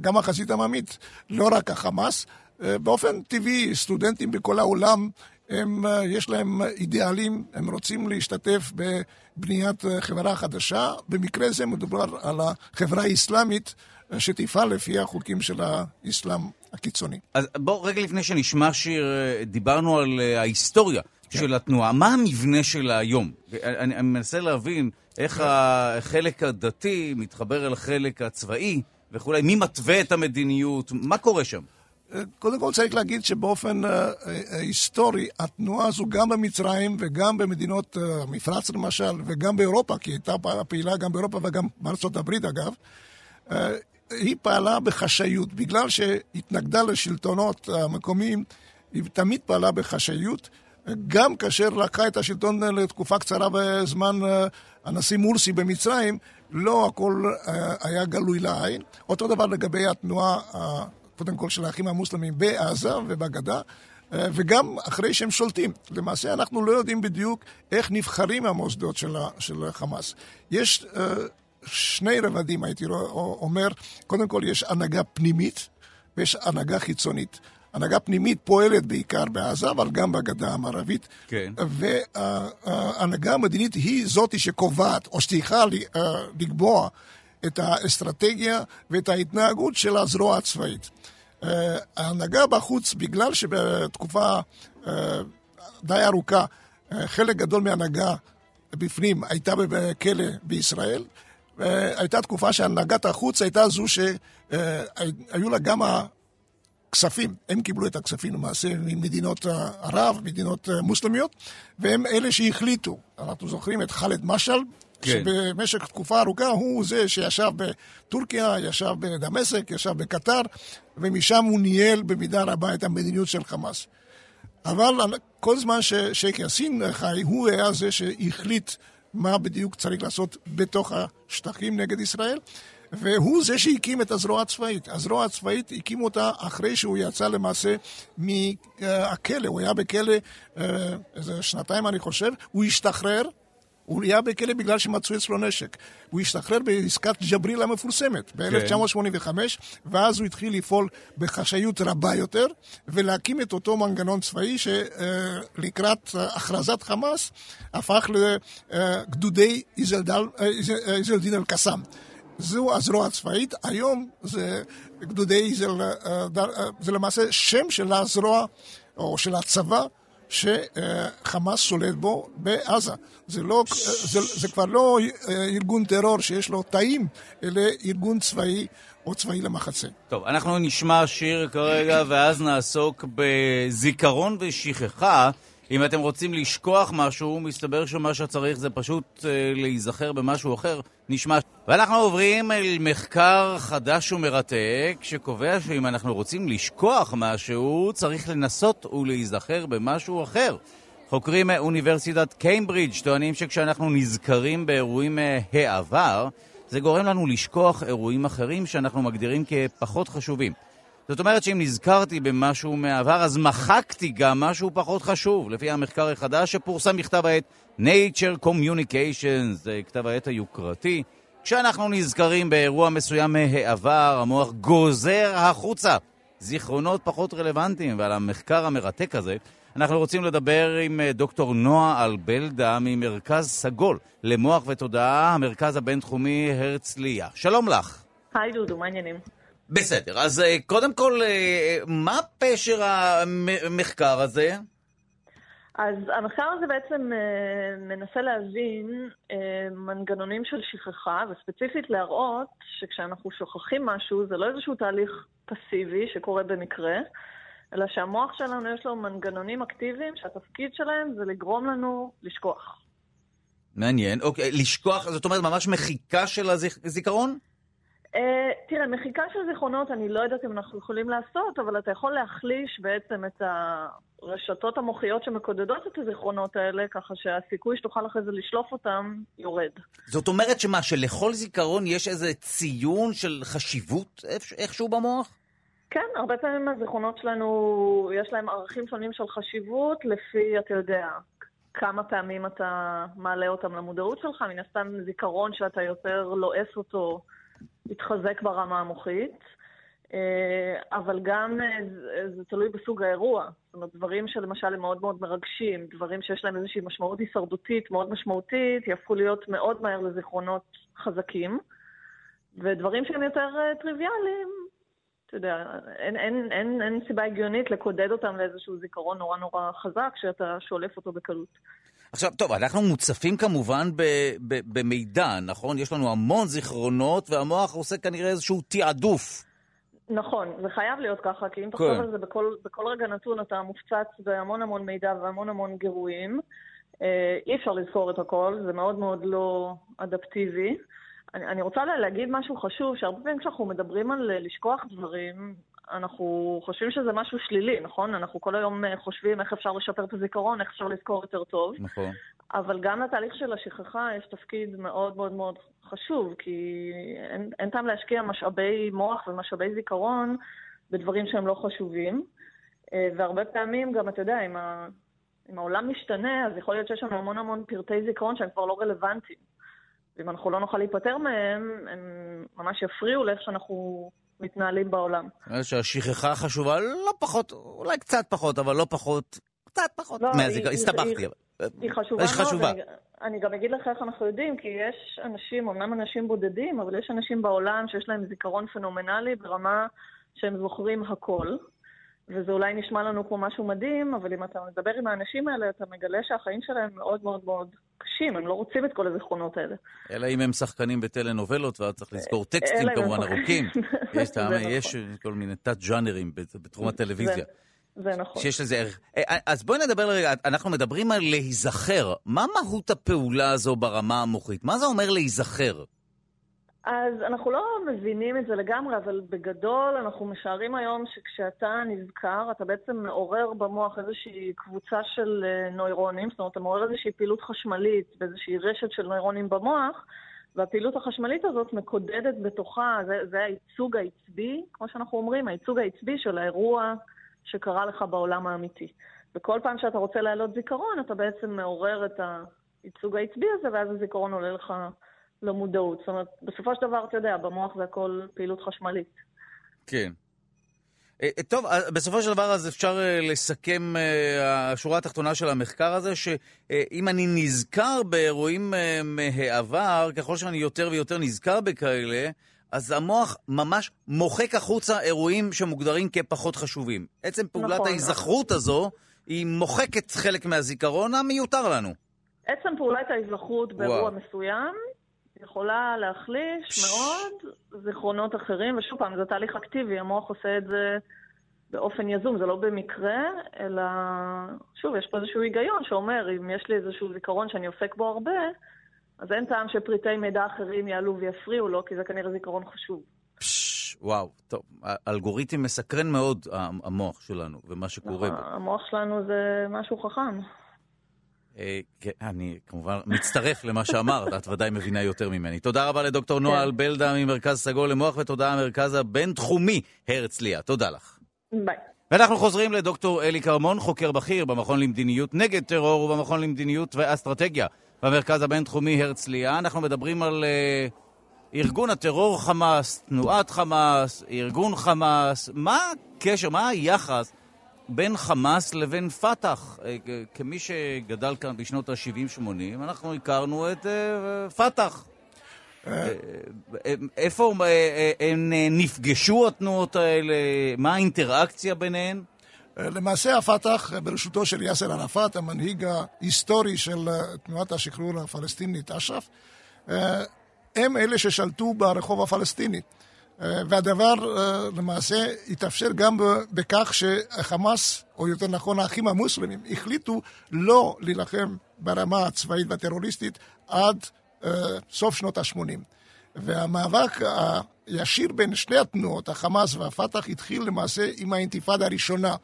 גם החזית העממית, לא רק החמאס. באופן טבעי, סטודנטים בכל העולם, הם, יש להם אידיאלים, הם רוצים להשתתף בבניית חברה חדשה. במקרה זה מדובר על החברה האסלאמית. שתפעל לפי החוקים של האסלאם הקיצוני. אז בואו, רגע לפני שנשמע שיר, דיברנו על אה, ההיסטוריה כן. של התנועה. מה המבנה שלה היום? אני, אני מנסה להבין איך כן. החלק הדתי מתחבר אל החלק הצבאי וכולי. מי מתווה את המדיניות? מה קורה שם? אה, קודם כל צריך להגיד שבאופן היסטורי, התנועה הזו גם במצרים וגם במדינות המפרץ למשל, וגם באירופה, כי היא הייתה פעילה גם באירופה וגם בארצות הברית אגב, היא פעלה בחשאיות. בגלל שהתנגדה לשלטונות המקומיים, היא תמיד פעלה בחשאיות. גם כאשר לקחה את השלטון לתקופה קצרה בזמן אה, הנשיא מורסי במצרים, לא הכל אה, היה גלוי לעין. אותו דבר לגבי התנועה, קודם כל של האחים המוסלמים בעזה ובגדה. אה, וגם אחרי שהם שולטים. למעשה אנחנו לא יודעים בדיוק איך נבחרים המוסדות של החמאס. יש שני רבדים, הייתי אומר. קודם כל, יש הנהגה פנימית ויש הנהגה חיצונית. הנהגה פנימית פועלת בעיקר בעזה, אבל גם בגדה המערבית. כן. וההנהגה המדינית היא זאת שקובעת, או שצריכה אה, לקבוע את האסטרטגיה ואת ההתנהגות של הזרוע הצבאית. אה, ההנהגה בחוץ, בגלל שבתקופה אה, די ארוכה, חלק גדול מההנהגה בפנים הייתה בכלא בישראל, הייתה תקופה שהנהגת החוץ הייתה זו שהיו לה גם הכספים, הם קיבלו את הכספים למעשה ממדינות ערב, מדינות מוסלמיות, והם אלה שהחליטו. אנחנו זוכרים את ח'אלד משעל, כן. שבמשך תקופה ארוכה הוא זה שישב בטורקיה, ישב בדמשק, ישב בקטר, ומשם הוא ניהל במידה רבה את המדיניות של חמאס. אבל כל זמן ששייח' יאסין חי, הוא היה זה שהחליט מה בדיוק צריך לעשות בתוך השטחים נגד ישראל. והוא זה שהקים את הזרוע הצבאית. הזרוע הצבאית, הקים אותה אחרי שהוא יצא למעשה מהכלא. הוא היה בכלא אה, איזה שנתיים, אני חושב. הוא השתחרר. הוא היה בכלא בגלל שמצאו אצלו נשק. הוא השתחרר בעסקת ג'בריל המפורסמת ב-1985, כן. ואז הוא התחיל לפעול בחשאיות רבה יותר, ולהקים את אותו מנגנון צבאי שלקראת הכרזת חמאס הפך לגדודי איזלדין אל-קסאם. זו הזרוע הצבאית, היום זה גדודי, זה, זה למעשה שם של הזרוע או של הצבא שחמאס שולט בו בעזה. זה, לא, זה, זה כבר לא ארגון טרור שיש לו תאים, אלא ארגון צבאי או צבאי למחצה. טוב, אנחנו נשמע שיר כרגע ואז נעסוק בזיכרון ושכחה. אם אתם רוצים לשכוח משהו, מסתבר שמה שצריך זה פשוט uh, להיזכר במשהו אחר. נשמע... ואנחנו עוברים אל מחקר חדש ומרתק, שקובע שאם אנחנו רוצים לשכוח משהו, צריך לנסות ולהיזכר במשהו אחר. חוקרים מאוניברסיטת קיימברידג' טוענים שכשאנחנו נזכרים באירועים העבר, זה גורם לנו לשכוח אירועים אחרים שאנחנו מגדירים כפחות חשובים. זאת אומרת שאם נזכרתי במשהו מהעבר, אז מחקתי גם משהו פחות חשוב. לפי המחקר החדש שפורסם בכתב העת Nature Communications, זה כתב העת היוקרתי. כשאנחנו נזכרים באירוע מסוים מהעבר, המוח גוזר החוצה זיכרונות פחות רלוונטיים, ועל המחקר המרתק הזה אנחנו רוצים לדבר עם אה, דוקטור נועה אלבלדה ממרכז סגול למוח ותודעה, המרכז הבינתחומי הרצליה. שלום לך. היי דודו, מה העניינים? בסדר, אז אה, קודם כל, אה, מה פשר המחקר הזה? אז המחקר הזה בעצם אה, מנסה להבין מנגנונים של שכחה, וספציפית להראות שכשאנחנו שוכחים משהו, זה לא איזשהו תהליך פסיבי שקורה במקרה, אלא שהמוח שלנו יש לו מנגנונים אקטיביים שהתפקיד שלהם זה לגרום לנו לשכוח. מעניין. אוקיי, לשכוח, זאת אומרת ממש מחיקה של הזיכרון? Uh, תראה, מחיקה של זיכרונות, אני לא יודעת אם אנחנו יכולים לעשות, אבל אתה יכול להחליש בעצם את הרשתות המוחיות שמקודדות את הזיכרונות האלה, ככה שהסיכוי שתוכל אחרי זה לשלוף אותם יורד. זאת אומרת שמה, שלכל זיכרון יש איזה ציון של חשיבות איכשהו במוח? כן, הרבה פעמים הזיכרונות שלנו, יש להם ערכים שונים של חשיבות, לפי, אתה יודע, כמה פעמים אתה מעלה אותם למודעות שלך, מן הסתם זיכרון שאתה יותר לועס אותו. התחזק ברמה המוחית, אה, אבל גם אה, זה תלוי בסוג האירוע. זאת אומרת, דברים שלמשל הם מאוד מאוד מרגשים, דברים שיש להם איזושהי משמעות הישרדותית מאוד משמעותית, יהפכו להיות מאוד מהר לזיכרונות חזקים, ודברים שהם יותר אה, טריוויאליים, אתה יודע, אין, אין, אין, אין סיבה הגיונית לקודד אותם לאיזשהו זיכרון נורא נורא חזק, שאתה שולף אותו בקלות. עכשיו, טוב, אנחנו מוצפים כמובן במידע, נכון? יש לנו המון זיכרונות, והמוח עושה כנראה איזשהו תעדוף. נכון, זה חייב להיות ככה, כי אם תחשוב כן. על זה בכל, בכל רגע נתון, אתה מופצץ בהמון המון מידע והמון המון גירויים. אה, אי אפשר לזכור את הכל, זה מאוד מאוד לא אדפטיבי. אני, אני רוצה להגיד משהו חשוב, שהרבה פעמים כשאנחנו מדברים על לשכוח דברים, אנחנו חושבים שזה משהו שלילי, נכון? אנחנו כל היום אה, חושבים איך אפשר לשפר את הזיכרון, איך אפשר לזכור יותר טוב. נכון. אבל גם לתהליך של השכחה יש תפקיד מאוד מאוד מאוד חשוב, כי אין, אין טעם להשקיע משאבי מוח ומשאבי זיכרון בדברים שהם לא חשובים. אה, והרבה פעמים גם, אתה יודע, אם, ה, אם העולם משתנה, אז יכול להיות שיש לנו המון המון פרטי זיכרון שהם כבר לא רלוונטיים. ואם אנחנו לא נוכל להיפטר מהם, הם ממש יפריעו לאיך שאנחנו מתנהלים בעולם. שהשכחה חשובה לא פחות, אולי קצת פחות, אבל לא פחות, קצת פחות לא, מהזיכרון, הסתבכתי. היא חשובה מאוד. חשובה. אני, אני גם אגיד לך איך אנחנו יודעים, כי יש אנשים, אמנם אנשים בודדים, אבל יש אנשים בעולם שיש להם זיכרון פנומנלי ברמה שהם זוכרים הכל. וזה אולי נשמע לנו כמו משהו מדהים, אבל אם אתה מדבר עם האנשים האלה, אתה מגלה שהחיים שלהם מאוד מאוד מאוד קשים, הם לא רוצים את כל הזיכרונות האלה. אלא אם הם שחקנים בטלנובלות, ואז צריך לזכור טקסטים כמובן ארוכים. יש, נכון. יש כל מיני תת-ג'אנרים בתחום הטלוויזיה. זה נכון. שיש לזה ערך. אה, אה, אז בואי נדבר רגע, אנחנו מדברים על להיזכר. מה מהות הפעולה הזו ברמה המוחית? מה זה אומר להיזכר? אז אנחנו לא מבינים את זה לגמרי, אבל בגדול אנחנו משערים היום שכשאתה נזכר, אתה בעצם מעורר במוח איזושהי קבוצה של אה, נוירונים, זאת אומרת, אתה מעורר איזושהי פעילות חשמלית באיזושהי רשת של נוירונים במוח, והפעילות החשמלית הזאת מקודדת בתוכה, זה, זה הייצוג העצבי, כמו שאנחנו אומרים, הייצוג העצבי של האירוע שקרה לך בעולם האמיתי. וכל פעם שאתה רוצה להעלות זיכרון, אתה בעצם מעורר את הייצוג העצבי הזה, ואז הזיכרון עולה לך למודעות. זאת אומרת, בסופו של דבר, אתה יודע, במוח זה הכל פעילות חשמלית. כן. אה, אה, טוב, אה, בסופו של דבר אז אפשר לסכם השורה התחתונה של המחקר הזה, שאם אני נזכר באירועים מהעבר, ככל שאני יותר ויותר נזכר בכאלה, אז המוח ממש מוחק החוצה אירועים שמוגדרים כפחות חשובים. עצם פעולת נכון. ההיזכרות הזו, היא מוחקת חלק מהזיכרון המיותר לנו. עצם פעולת ההיזכרות באירוע מסוים יכולה להחליש. מאוד זיכרונות אחרים, ושוב פעם, זה תהליך אקטיבי, המוח עושה את זה באופן יזום, זה לא במקרה, אלא, שוב, יש פה איזשהו היגיון שאומר, אם יש לי איזשהו זיכרון שאני עוסק בו הרבה, אז אין טעם שפריטי מידע אחרים יעלו ויפריעו לו, כי זה כנראה זיכרון חשוב. וואו, טוב, אלגוריתם מסקרן מאוד, המוח שלנו, ומה שקורה נכון, בו. המוח שלנו זה משהו חכם. אה, כן, אני כמובן מצטרף למה שאמרת, את ודאי מבינה יותר ממני. תודה רבה לדוקטור נועה כן. אלבלדה ממרכז סגול למוח, ותודה למרכז הבינתחומי הרצליה. תודה לך. ביי. ואנחנו חוזרים לדוקטור אלי כרמון, חוקר בכיר במכון למדיניות נגד טרור ובמכון למדיניות ואסטרטגיה במרכז הבינתחומי הרצליה. אנחנו מדברים על uh, ארגון הטרור חמאס, תנועת חמאס, ארגון חמאס. מה הקשר, מה היחס בין חמאס לבין פת"ח. אה, כמי שגדל כאן בשנות ה-70-80, אנחנו הכרנו את אה, פת"ח. אה, איפה הם נפגשו התנועות האלה? מה האינטראקציה ביניהן? למעשה הפת"ח, בראשותו של יאסר ערפאת, המנהיג ההיסטורי של תנועת השחרור הפלסטינית, אש"ף, הם אלה ששלטו ברחוב הפלסטיני. אה, והדבר אה, למעשה התאפשר גם בכך שחמאס, או יותר נכון האחים המוסלמים, החליטו לא להילחם ברמה הצבאית והטרוריסטית עד אה, סוף שנות ה-80. והמאבק הישיר בין שתי התנועות, החמאס והפת"ח, התחיל למעשה עם האינתיפאדה הראשונה.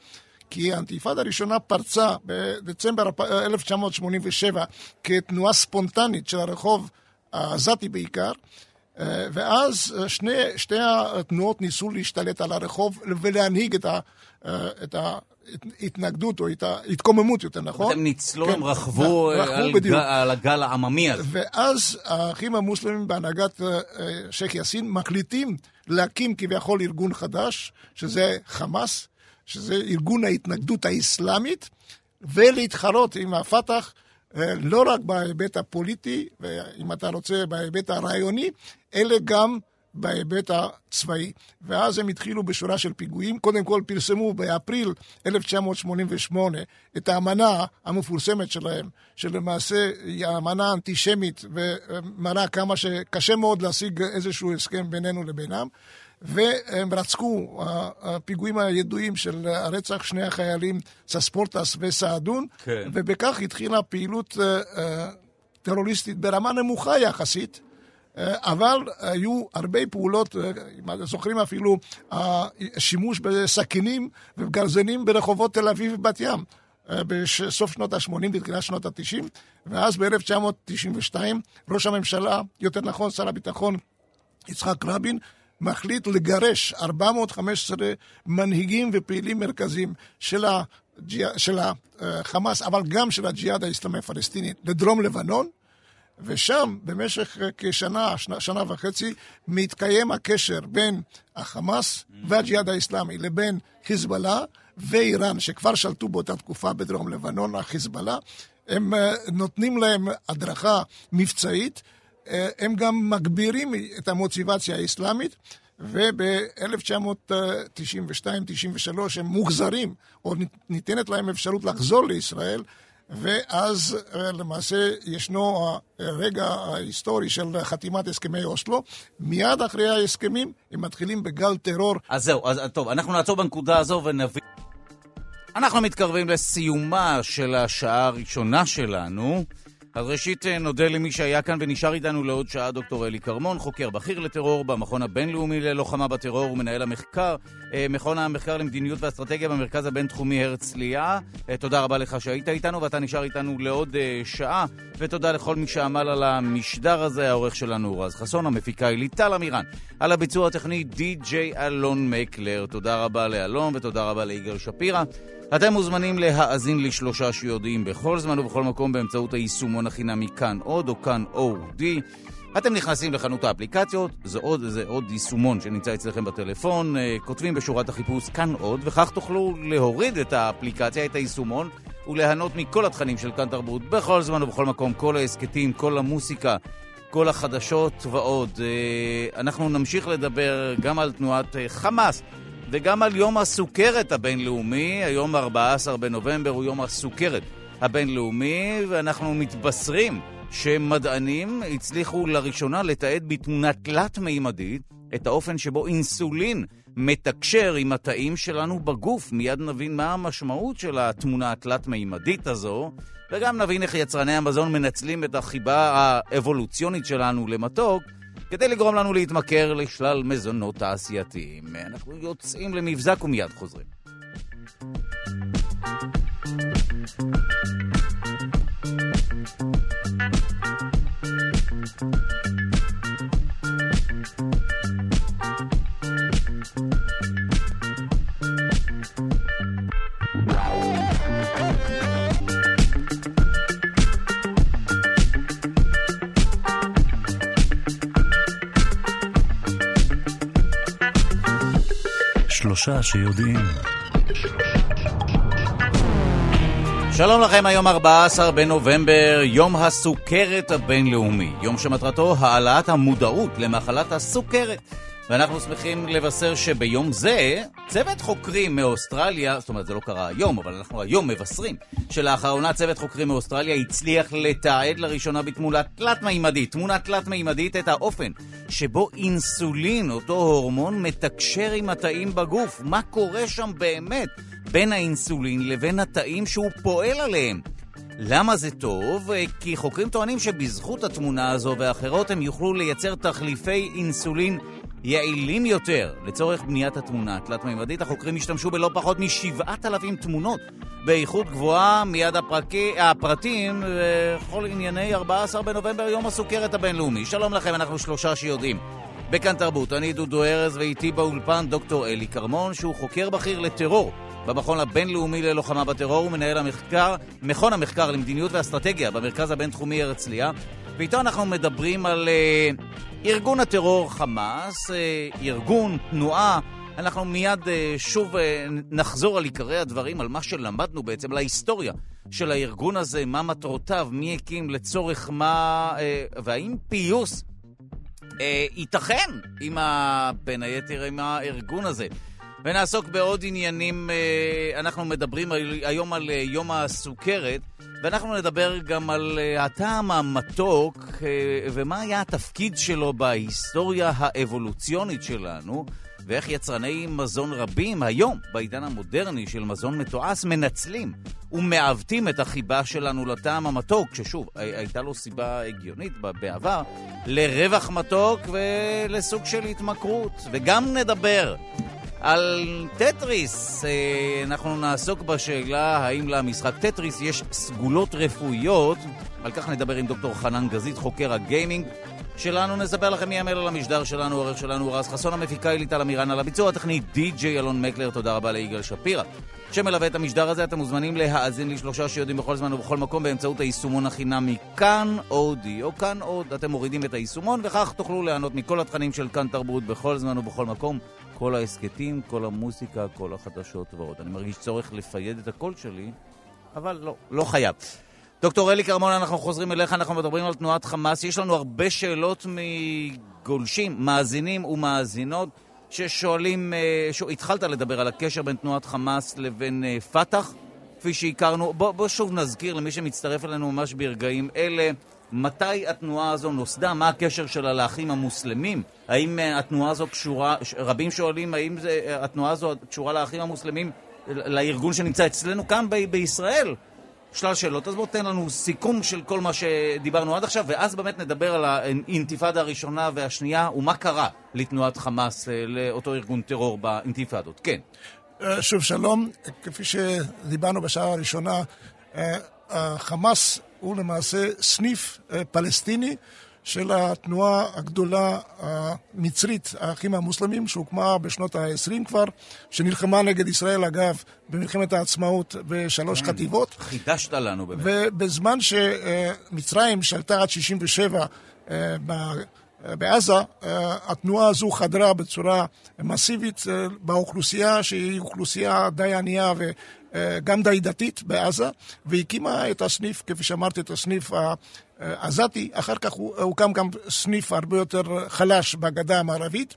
כי האינתיפאדה הראשונה פרצה בדצמבר 1987 כתנועה ספונטנית של הרחוב העזתי בעיקר, ואז אה, שני, שתי התנועות ניסו להשתלט על הרחוב ולהנהיג את, ה, אה, את ההתנגדות או את ההתקוממות, יותר נכון? הם ניצלו, כן, הם רכבו, על, גל, על הגל העממי הזה. ואז האחים המוסלמים בהנהגת שייח' יאסין מחליטים להקים כביכול ארגון חדש, שזה חמאס, שזה ארגון ההתנגדות האסלאמית, ולהתחרות עם הפת"ח אה, לא רק בהיבט הפוליטי, ואם אתה רוצה בהיבט הרעיוני, אלא גם בהיבט הצבאי. ואז הם התחילו בשורה של פיגועים. קודם כל פרסמו באפריל 1988 את האמנה המפורסמת שלהם, שלמעשה היא האמנה אנטישמית ומראה כמה שקשה מאוד להשיג איזשהו הסכם בינינו לבינם. והם רצחו, הפיגועים הידועים של הרצח שני החיילים סספורטס וסעדון, כן. ובכך התחילה פעילות אה, טרוריסטית ברמה נמוכה יחסית. אה, אבל היו הרבה פעולות, אם אתם זוכרים אפילו, השימוש בסכינים ובגרזנים ברחובות תל אביב ובת ים. בסוף שנות ה-80 ותחילת שנות ה-90, ואז ב-1992 ראש הממשלה, יותר נכון שר הביטחון יצחק רבין, מחליט לגרש 415 מנהיגים ופעילים מרכזיים של, הג'י... של החמאס, אבל גם של הג'יהאד האסלאמי הפלסטיני, לדרום לבנון, ושם במשך כשנה, שנה, שנה וחצי, מתקיים הקשר בין החמאס והג'יהאד האסלאמי לבין חיזבאללה ואיראן, שכבר שלטו באותה תקופה בדרום לבנון, החיזבאללה. הם אה, נותנים להם הדרכה מבצעית, אה, הם גם מגבירים את המוטיבציה האסלאמית, וב-1992-93 הם מוחזרים, או ניתנת להם אפשרות לחזור לישראל, ואז אה, למעשה ישנו הרגע ההיסטורי של חתימת הסכמי אוסלו. מיד אחרי ההסכמים הם מתחילים בגל טרור. אז זהו, אז טוב, אנחנו נעצור בנקודה הזו ונבין. אנחנו מתקרבים לסיומה של השעה הראשונה שלנו. אז ראשית נודה למי שהיה כאן ונשאר איתנו לעוד שעה, דוקטור אלי כרמון, חוקר בכיר לטרור במכון הבינלאומי ללוחמה בטרור ומנהל המחקר, מכון המחקר למדיניות ואסטרטגיה במרכז הבינתחומי הרצליה. תודה רבה לך שהיית איתנו ואתה נשאר איתנו לעוד שעה, ותודה לכל מי שעמל על המשדר הזה, העורך שלנו רז חסון, המפיקה היא ליטל אמירן, על הביצוע הטכני די.ג'יי אלון מקלר. תודה רבה לאלון ותודה רבה ליגאל שפירא. אתם מוזמנים להאזין לשלושה שיודעים בכל זמן ובכל מקום באמצעות היישומון החינמי כאן עוד או כאן אודי. אתם נכנסים לחנות האפליקציות, זה עוד, זה עוד יישומון שנמצא אצלכם בטלפון, כותבים בשורת החיפוש כאן עוד, וכך תוכלו להוריד את האפליקציה, את היישומון, וליהנות מכל התכנים של כאן תרבות בכל זמן ובכל מקום, כל ההסכתים, כל המוסיקה, כל החדשות ועוד. אנחנו נמשיך לדבר גם על תנועת חמאס. וגם על יום הסוכרת הבינלאומי, היום 14 בנובמבר הוא יום הסוכרת הבינלאומי, ואנחנו מתבשרים שמדענים הצליחו לראשונה לתעד בתמונה תלת-מימדית את האופן שבו אינסולין מתקשר עם התאים שלנו בגוף. מיד נבין מה המשמעות של התמונה התלת-מימדית הזו, וגם נבין איך יצרני המזון מנצלים את החיבה האבולוציונית שלנו למתוק. כדי לגרום לנו להתמכר לשלל מזונות תעשייתיים. אנחנו יוצאים למבזק ומיד חוזרים. שלושה שיודעים. שלום לכם, היום 14 בנובמבר, יום הסוכרת הבינלאומי. יום שמטרתו העלאת המודעות למחלת הסוכרת. ואנחנו שמחים לבשר שביום זה, צוות חוקרים מאוסטרליה, זאת אומרת זה לא קרה היום, אבל אנחנו היום מבשרים, שלאחרונה צוות חוקרים מאוסטרליה הצליח לתעד לראשונה בתמונה תלת-מימדית, תמונה תלת-מימדית את האופן שבו אינסולין, אותו הורמון, מתקשר עם התאים בגוף. מה קורה שם באמת בין האינסולין לבין התאים שהוא פועל עליהם? למה זה טוב? כי חוקרים טוענים שבזכות התמונה הזו ואחרות הם יוכלו לייצר תחליפי אינסולין יעילים יותר לצורך בניית התמונה התלת-מימדית. החוקרים השתמשו בלא פחות מ-7,000 תמונות באיכות גבוהה. מיד הפרקי, הפרטים וכל ענייני 14 בנובמבר, יום הסוכרת הבינלאומי. שלום לכם, אנחנו שלושה שיודעים. בכאן תרבות, אני דודו ארז ואיתי באולפן דוקטור אלי כרמון, שהוא חוקר בכיר לטרור במכון הבינלאומי ללוחמה בטרור ומנהל המחקר, מכון המחקר למדיניות ואסטרטגיה במרכז הבינתחומי הרצליה. ואיתו אנחנו מדברים על uh, ארגון הטרור חמאס, uh, ארגון, תנועה. אנחנו מיד uh, שוב uh, נחזור על עיקרי הדברים, על מה שלמדנו בעצם, להיסטוריה של הארגון הזה, מה מטרותיו, מי הקים, לצורך מה, והאם פיוס ייתכן עם בין היתר עם הארגון הזה. ונעסוק בעוד עניינים, uh, אנחנו מדברים היום על uh, יום הסוכרת. ואנחנו נדבר גם על uh, הטעם המתוק ומה היה התפקיד שלו בהיסטוריה האבולוציונית שלנו, ואיך יצרני מזון רבים היום, בעידן המודרני של מזון מתועש, מנצלים ומעוותים את החיבה שלנו לטעם המתוק, ששוב, הייתה לו סיבה הגיונית בעבר, לרווח מתוק ולסוג של התמכרות. וגם נדבר על טטריס. אה, אנחנו נעסוק בשאלה האם למשחק טטריס יש סגולות רפואיות. על כך נדבר עם דוקטור חנן גזית, חוקר הגיימינג שלנו. נספר לכם מי עמל על המשדר שלנו, העורך שלנו רז חסון, המפיקה היא ליטל אמירן על הביצוע הטכני די.ג'יי אלון מקלר. תודה רבה ליגאל שפירא. שמלווה את המשדר הזה, אתם מוזמנים להאזין לשלושה שיודעים בכל זמן ובכל מקום באמצעות היישומון החינמי כאן אודי או כאן עוד. אתם מורידים את היישומון וכך תוכלו ליהנות מכל התכנים של כאן תרבות בכל זמן ובכל מקום. כל ההסכתים, כל המוסיקה, כל החדשות ועוד. אני מרגיש צורך לפייד את הקול שלי, אבל לא, לא חייב. דוקטור אלי כרמון, אנחנו חוזרים אליך, אנחנו מדברים על תנועת חמאס. יש לנו הרבה שאלות מגולשים, מאזינים ומאזינות, ששואלים, אה, ש... התחלת לדבר על הקשר בין תנועת חמאס לבין אה, פת"ח, כפי שהכרנו. בוא, בוא שוב נזכיר למי שמצטרף אלינו ממש ברגעים אלה. מתי התנועה הזו נוסדה, מה הקשר שלה לאחים המוסלמים, האם אה, התנועה הזו קשורה, רבים שואלים האם זה, אה, התנועה הזו קשורה לאחים המוסלמים, לארגון שנמצא אצלנו כאן ב- בישראל, שלל שאלות. אז בוא תן לנו סיכום של כל מה שדיברנו עד עכשיו, ואז באמת נדבר על האינתיפאדה הראשונה והשנייה, ומה קרה לתנועת חמאס, אה, לאותו ארגון טרור באינתיפאדות. כן. שוב שלום, כפי שדיברנו בשעה הראשונה, החמאס הוא למעשה סניף פלסטיני של התנועה הגדולה המצרית, האחים המוסלמים, שהוקמה בשנות ה-20 כבר, שנלחמה נגד ישראל, אגב, במלחמת העצמאות בשלוש כן, חטיבות. חידשת לנו באמת. ובזמן שמצרים שלטה עד 67' אה, בעזה, אה, התנועה הזו חדרה בצורה מסיבית אה, באוכלוסייה שהיא אוכלוסייה די ענייה וגם די דתית בעזה, והקימה את הסניף, כפי שאמרתי, את הסניף העזתי, אחר כך הוקם גם סניף הרבה יותר חלש בגדה המערבית.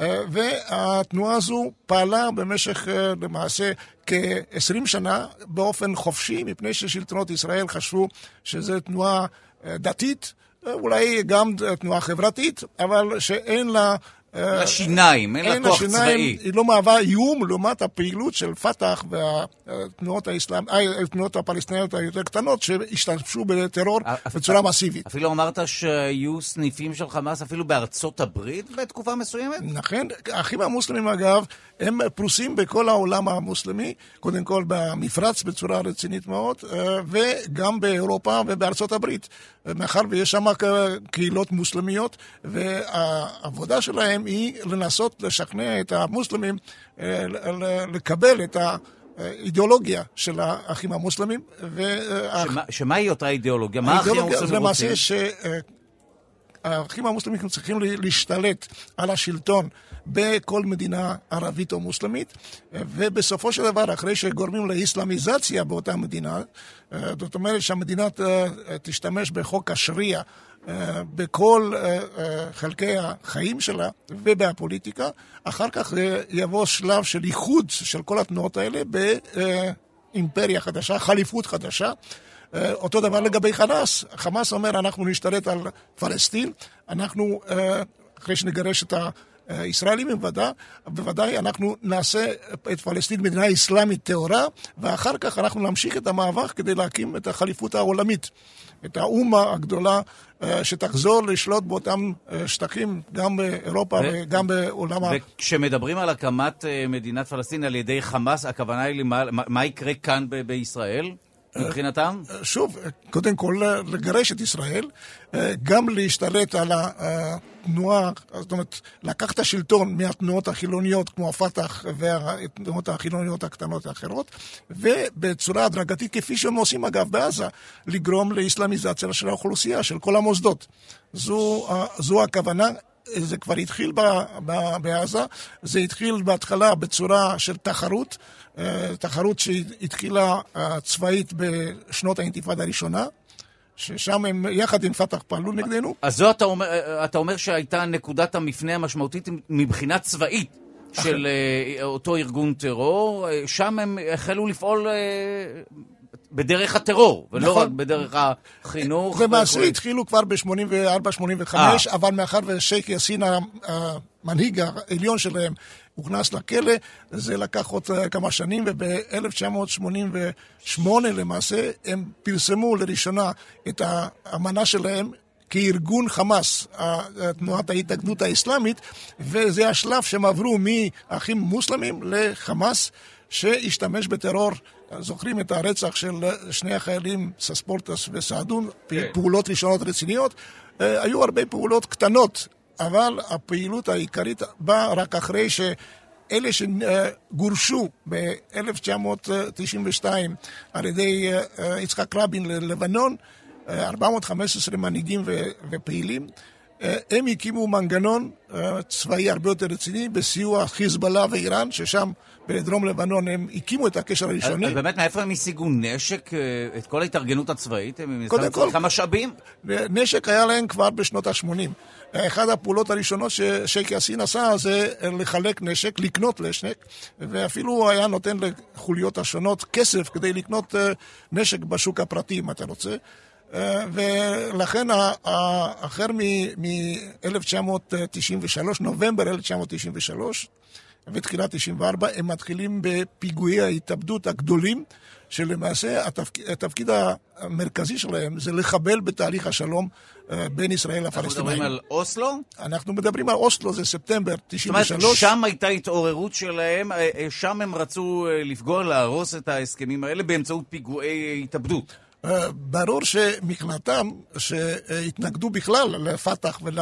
אה, והתנועה הזו פעלה במשך אה, למעשה כ-20 שנה באופן חופשי, מפני ששלטונות ישראל חשבו שזו תנועה אה, דתית, אולי גם תנועה חברתית, אבל שאין לה לשיניים, אין לה כוח צבאי. היא לא מהווה איום לעומת הפעילות של פת"ח והתנועות האסלאם, התנועות הפלסטיניות היותר קטנות שהשתמשו בטרור בצורה מסיבית. אפילו אמרת שהיו סניפים של חמאס אפילו בארצות הברית בתקופה מסוימת? נכון. האחים המוסלמים אגב, הם פרוסים בכל העולם המוסלמי, קודם כל במפרץ בצורה רצינית מאוד, אה, וגם באירופה ובארצות הברית. מאחר ויש שם קהילות מוסלמיות, והעבודה שלהם היא לנסות לשכנע את המוסלמים אה, לקבל את האידיאולוגיה של האחים המוסלמים. שמה, שמהי אותה אידיאולוגיה? מה האחים המוסלמים רוצים? למעשה שהאחים המוסלמים צריכים להשתלט על השלטון בכל מדינה ערבית או מוסלמית, ובסופו של דבר, אחרי שגורמים לאיסלאמיזציה באותה מדינה, אה, זאת אומרת שהמדינה תשתמש בחוק השריעה אה, בכל אה, חלקי החיים שלה ובפוליטיקה, אחר כך יבוא שלב של איחוד של כל התנועות האלה באימפריה חדשה, חליפות חדשה. אותו דבר לגבי חמאס. חמאס אומר, אנחנו נשתלט על פלסטין, אנחנו, אחרי שנגרש את ה... ישראלים בוודאי, בוודאי אנחנו נעשה את פלסטין מדינה אסלאמית טהורה, ואחר כך אנחנו נמשיך את המאבק כדי להקים את החליפות העולמית, את האומה הגדולה אה, שתחזור לשלוט באותם אה, שטחים, גם באירופה ו- וגם בעולם ה... וכשמדברים על הקמת אה, מדינת פלסטין על ידי חמאס, הכוונה היא למה מה יקרה כאן ב- בישראל? מבחינתם? שוב, קודם כל לגרש את ישראל, גם להשתלט על התנועה, זאת אומרת, לקח את השלטון מהתנועות החילוניות כמו הפת"ח והתנועות החילוניות הקטנות האחרות, ובצורה הדרגתית, כפי שהם עושים אגב בעזה, לגרום לאסלאמיזציה של האוכלוסייה, של כל המוסדות. זו, זו הכוונה. זה כבר התחיל ב, ב, בעזה, זה התחיל בהתחלה בצורה של תחרות, אה, תחרות שהתחילה אה, צבאית בשנות האינתיפאדה הראשונה, ששם הם יחד עם פת"ח פעלו נגדנו. אז זו אתה אומר, אה, אתה אומר שהייתה נקודת המפנה המשמעותית מבחינה צבאית. של אותו ארגון טרור, שם הם החלו לפעול בדרך הטרור, ולא נכון. רק בדרך החינוך. למעשה התחילו כבר ב-84-85, אבל מאחר ושייח' יאסין, המנהיג העליון שלהם, הוכנס לכלא, זה לקח עוד כמה שנים, וב-1988 למעשה הם פרסמו לראשונה את האמנה שלהם כארגון חמאס, תנועת ההתאגדות האסלאמית, וזה השלב שהם עברו מאחים מוסלמים לחמאס, שהשתמש בטרור. זוכרים את הרצח של שני החיילים, סספורטס וסעדון, כן. פעולות ראשונות רציניות. אה, היו הרבה פעולות קטנות אבל הפעילות העיקרית באה רק אחרי שאלה שגורשו ב-1992 על ידי אה, יצחק רבין ללבנון, 415 אה, מנהיגים ופעילים, הם הקימו מנגנון צבאי הרבה יותר רציני בסיוע חיזבאללה ואיראן, ששם בדרום לבנון הם הקימו את הקשר הראשוני. באמת, מאיפה הם השיגו נשק, את כל ההתארגנות הצבאית? הם קודם כל, כמה משאבים? נשק היה להם כבר בשנות ה-80. אחת הפעולות הראשונות ששייק יאסין עשה זה לחלק נשק, לקנות נשק, ואפילו היה נותן לחוליות השונות כסף כדי לקנות אה, נשק בשוק הפרטי, אם אתה רוצה. אה, ולכן החל מ-1993, נובמבר 1993 ותחילת 94, הם מתחילים בפיגועי ההתאבדות הגדולים שלמעשה התפק... התפקיד המרכזי שלהם זה לחבל בתהליך השלום אה, בין ישראל לפלסטינים. אנחנו מדברים על אוסלו? אנחנו מדברים על אוסלו, זה ספטמבר 93. זאת אומרת, שם הייתה התעוררות שלהם, אה, אה, שם הם רצו לפגוע, להרוס את ההסכמים האלה באמצעות פיגועי התאבדות. ברור שמבחינתם, שהתנגדו בכלל לפת"ח ול...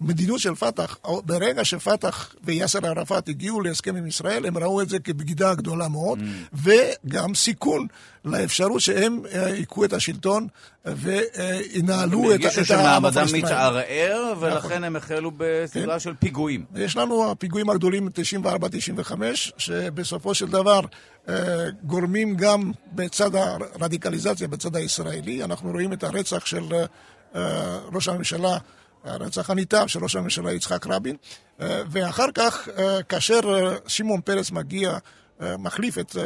המדיניות של פת"ח, ברגע שפת"ח ויאסר ערפאת הגיעו להסכם עם ישראל, הם ראו את זה כבגידה גדולה מאוד, mm. וגם סיכון לאפשרות שהם ייקחו את השלטון וינהלו את, את העם הפלסטיני. שמעמדם מתערער, ולכן נכון. הם החלו בסדרה כן. של פיגועים. יש לנו הפיגועים הגדולים 94-95, שבסופו של דבר גורמים גם בצד הרדיקליזציה, בצד הישראלי. אנחנו רואים את הרצח של ראש הממשלה הרצח הנתעב של ראש הממשלה יצחק רבין, אה, ואחר כך, אה, כאשר אה, שמעון פרס מגיע, מחליף את,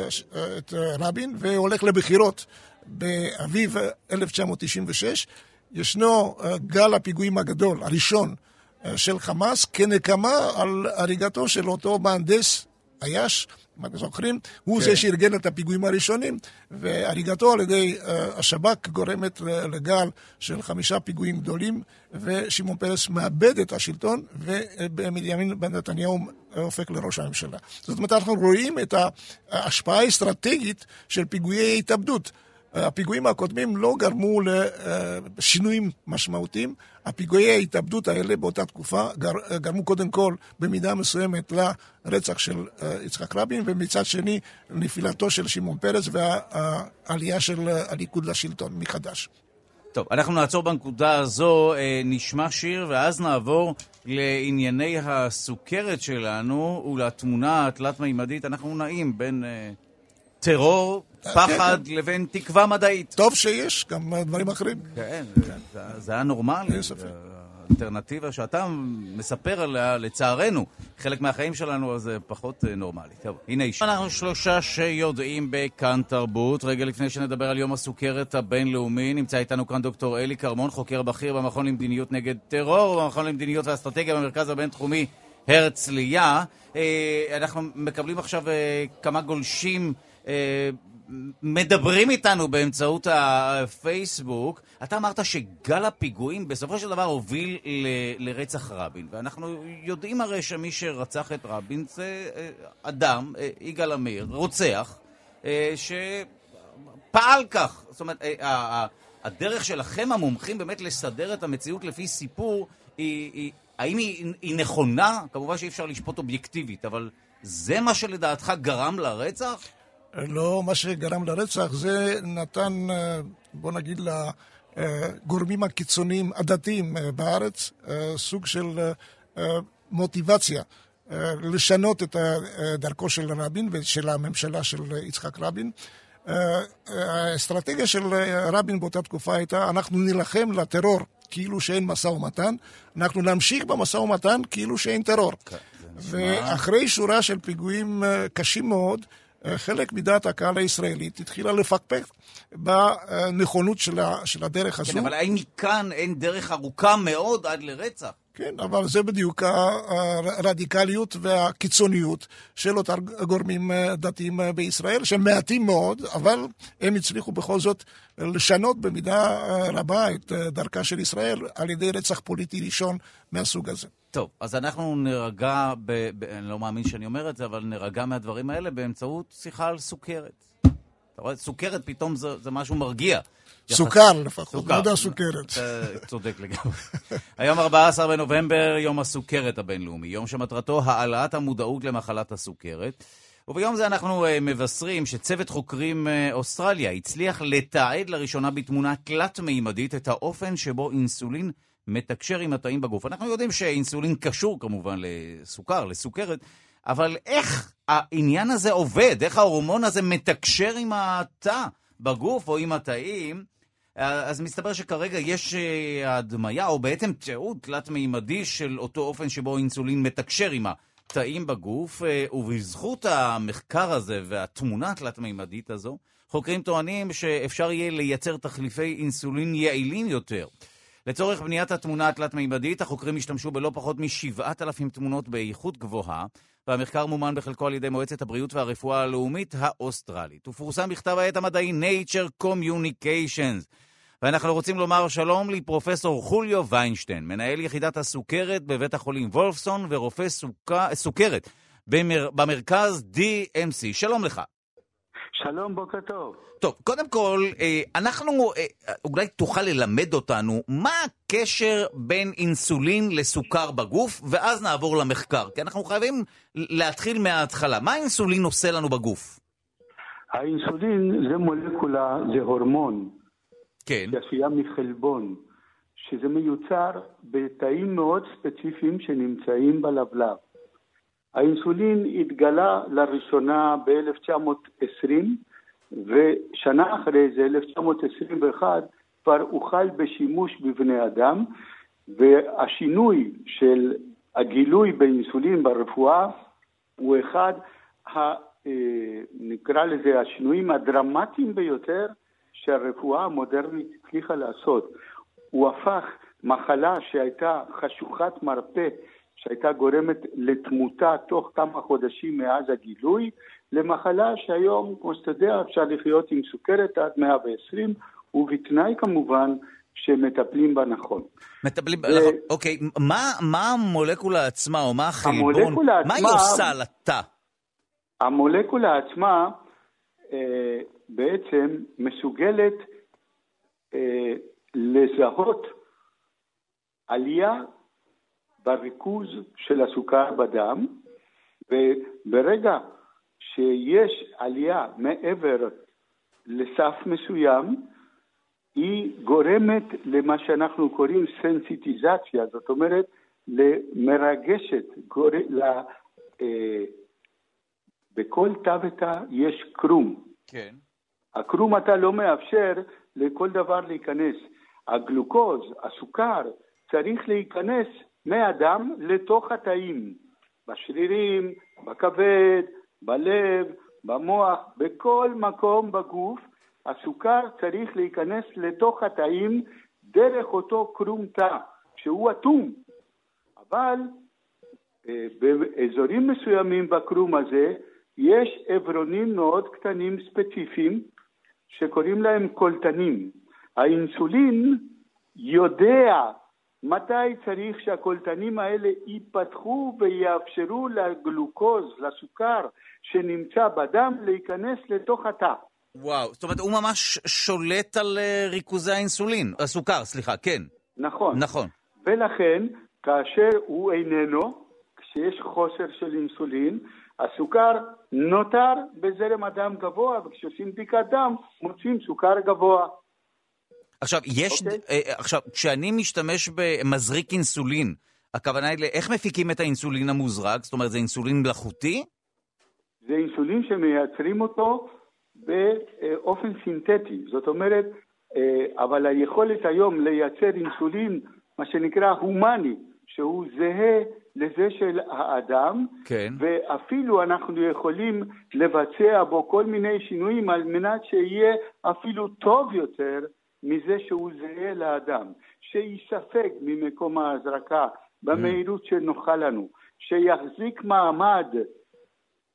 את רבין והולך לבחירות באביב 1996, ישנו גל הפיגועים הגדול, הראשון של חמאס, כנקמה על הריגתו של אותו מהנדס אתם זוכרים, הוא כן. זה שארגן את הפיגועים הראשונים, והריגתו על ידי uh, השב"כ גורמת לגל של חמישה פיגועים גדולים, ושמעון פרס מאבד את השלטון, ובנימין בן נתניהו הופך לראש הממשלה. זאת אומרת, אנחנו רואים את ההשפעה האסטרטגית של פיגועי התאבדות. הפיגועים הקודמים לא גרמו לשינויים משמעותיים. הפיגועי ההתאבדות האלה באותה תקופה גרמו קודם כל במידה מסוימת לרצח של אה, יצחק רבין, ומצד שני נפילתו של שמעון פרס והעלייה של הליכוד לשלטון מחדש. טוב, אנחנו נעצור בנקודה הזו, אה, נשמע שיר ואז נעבור לענייני הסוכרת שלנו ולתמונה התלת-מימדית. אנחנו נעים בין אה, טרור פחד כן, כן. לבין תקווה מדעית. טוב שיש, גם דברים אחרים. כן, זה היה נורמלי. אין ספק. אלטרנטיבה שאתה מספר עליה, לצערנו, חלק מהחיים שלנו, אז זה פחות אה, נורמלי. טוב, הנה איש. אנחנו שלושה שיודעים בכאן תרבות. רגע לפני שנדבר על יום הסוכרת הבינלאומי, נמצא איתנו כאן דוקטור אלי כרמון, חוקר בכיר במכון למדיניות נגד טרור, במכון למדיניות ואסטרטגיה במרכז הבינתחומי הרצליה. אה, אנחנו מקבלים עכשיו אה, כמה גולשים מדברים איתנו באמצעות הפייסבוק. אתה אמרת שגל הפיגועים בסופו של דבר הוביל ל- לרצח רבין. ואנחנו יודעים הרי שמי שרצח את רבין זה אה, אדם, אה, יגאל עמיר, רוצח, אה, שפעל כך. זאת אומרת, הדרך שלכם המומחים באמת לסדר את המציאות לפי סיפור, היא, היא, האם היא, היא נכונה? כמובן שאי אפשר לשפוט אובייקטיבית, אבל זה מה שלדעתך גרם לרצח? לא מה שגרם לרצח, זה נתן, אה, בוא נגיד, לגורמים הקיצוניים הדתיים אה, בארץ אה, סוג של מוטיבציה לשנות את דרכו של רבין ושל הממשלה של יצחק רבין. האסטרטגיה של רבין באותה תקופה הייתה, אנחנו נילחם לטרור כאילו שאין משא ומתן, אנחנו נמשיך במשא ומתן כאילו שאין טרור. כן, ואחרי שורה של פיגועים קשים מאוד, חלק מדעת הקהל הישראלית התחילה לפקפק בנכונות של, של הדרך הזו. כן, אבל האם מכאן אין דרך ארוכה מאוד עד לרצח? כן, אבל זה בדיוק הרדיקליות והקיצוניות של אותם גורמים דתיים בישראל, שהם מעטים מאוד, אבל הם הצליחו בכל זאת לשנות במידה רבה את דרכה של ישראל על ידי רצח פוליטי ראשון מהסוג הזה. טוב, אז אנחנו נירגע, ב, ב, אני לא מאמין שאני אומר את זה, אבל נירגע מהדברים האלה באמצעות שיחה על סוכרת. אתה רואה, סוכרת פתאום זה, זה משהו מרגיע. סוכר לפחות, לא יודע סוכרת. צודק לגמרי. היום 14 בנובמבר, יום הסוכרת הבינלאומי, יום שמטרתו העלאת המודעות למחלת הסוכרת. וביום זה אנחנו uh, מבשרים שצוות חוקרים uh, אוסטרליה הצליח לתעד לראשונה בתמונה תלת-מימדית את האופן שבו אינסולין מתקשר עם התאים בגוף. אנחנו יודעים שאינסולין קשור כמובן לסוכר, לסוכרת, אבל איך העניין הזה עובד? איך ההורמון הזה מתקשר עם התא בגוף או עם התאים? אז מסתבר שכרגע יש אה, הדמיה, או בעצם תיעוד תלת-מימדי של אותו אופן שבו אינסולין מתקשר עם התאים בגוף, אה, ובזכות המחקר הזה והתמונה התלת-מימדית הזו, חוקרים טוענים שאפשר יהיה לייצר תחליפי אינסולין יעילים יותר. לצורך בניית התמונה התלת-מימדית, החוקרים השתמשו בלא פחות מ-7,000 תמונות באיכות גבוהה, והמחקר מומן בחלקו על ידי מועצת הבריאות והרפואה הלאומית האוסטרלית. הוא פורסם בכתב העת המדעי Nature Communications. ואנחנו רוצים לומר שלום לפרופסור חוליו ויינשטיין, מנהל יחידת הסוכרת בבית החולים וולפסון ורופא סוכ... סוכרת במר... במרכז DMC. שלום לך. שלום, בוקר טוב. טוב, קודם כל, אה, אנחנו, אה, אולי תוכל ללמד אותנו מה הקשר בין אינסולין לסוכר בגוף, ואז נעבור למחקר. כי אנחנו חייבים להתחיל מההתחלה. מה האינסולין עושה לנו בגוף? האינסולין זה מולקולה, זה הורמון. כן. שעשויה מחלבון, שזה מיוצר בתאים מאוד ספציפיים שנמצאים בלבלב. האינסולין התגלה לראשונה ב-1920, ושנה אחרי זה, 1921, כבר הוחל בשימוש בבני אדם, והשינוי של הגילוי באינסולין ברפואה הוא אחד, ה, אה, נקרא לזה, השינויים הדרמטיים ביותר שהרפואה המודרנית הצליחה לעשות. הוא הפך מחלה שהייתה חשוכת מרפא, שהייתה גורמת לתמותה תוך כמה חודשים מאז הגילוי, למחלה שהיום, כמו שאתה יודע, אפשר לחיות עם סוכרת עד 120, ובתנאי כמובן שמטפלים בה נכון. מטפלים, ו... נכון, אוקיי, מה, מה המולקולה עצמה, או מה החלבון, מה עצמה, היא עושה על התא? המולקולה עצמה אה, בעצם מסוגלת אה, לזהות עלייה בריכוז של הסוכר בדם, וברגע שיש עלייה מעבר לסף מסוים, היא גורמת למה שאנחנו קוראים סנסיטיזציה, זאת אומרת, למרגשת, גור... ל... אה, בכל תא ותא יש קרום. כן. הקרום אתה לא מאפשר לכל דבר להיכנס. הגלוקוז, הסוכר, צריך להיכנס מהדם לתוך התאים, בשרירים, בכבד, בלב, במוח, בכל מקום בגוף, הסוכר צריך להיכנס לתוך התאים דרך אותו קרום תא, שהוא אטום. אבל אה, באזורים מסוימים בקרום הזה יש עברונים מאוד קטנים ספציפיים שקוראים להם קולטנים. האינסולין יודע מתי צריך שהקולטנים האלה ייפתחו ויאפשרו לגלוקוז, לסוכר שנמצא בדם, להיכנס לתוך התא. וואו, זאת אומרת, הוא ממש שולט על אה, ריכוזי האינסולין, הסוכר, סליחה, כן. נכון. נכון. ולכן, כאשר הוא איננו, כשיש חוסר של אינסולין, הסוכר נותר בזרם הדם גבוה, וכשעושים בדיקת דם, מוצאים סוכר גבוה. עכשיו, יש... Okay. אוקיי. אה, עכשיו, כשאני משתמש במזריק אינסולין, הכוונה היא לאיך מפיקים את האינסולין המוזרק? זאת אומרת, זה אינסולין מלאכותי? זה אינסולין שמייצרים אותו באופן סינתטי. זאת אומרת, אה, אבל היכולת היום לייצר אינסולין, מה שנקרא הומני, שהוא זהה לזה של האדם, כן. ואפילו אנחנו יכולים לבצע בו כל מיני שינויים על מנת שיהיה אפילו טוב יותר מזה שהוא זהה לאדם, שיספג ממקום ההזרקה במהירות שנוחה לנו, שיחזיק מעמד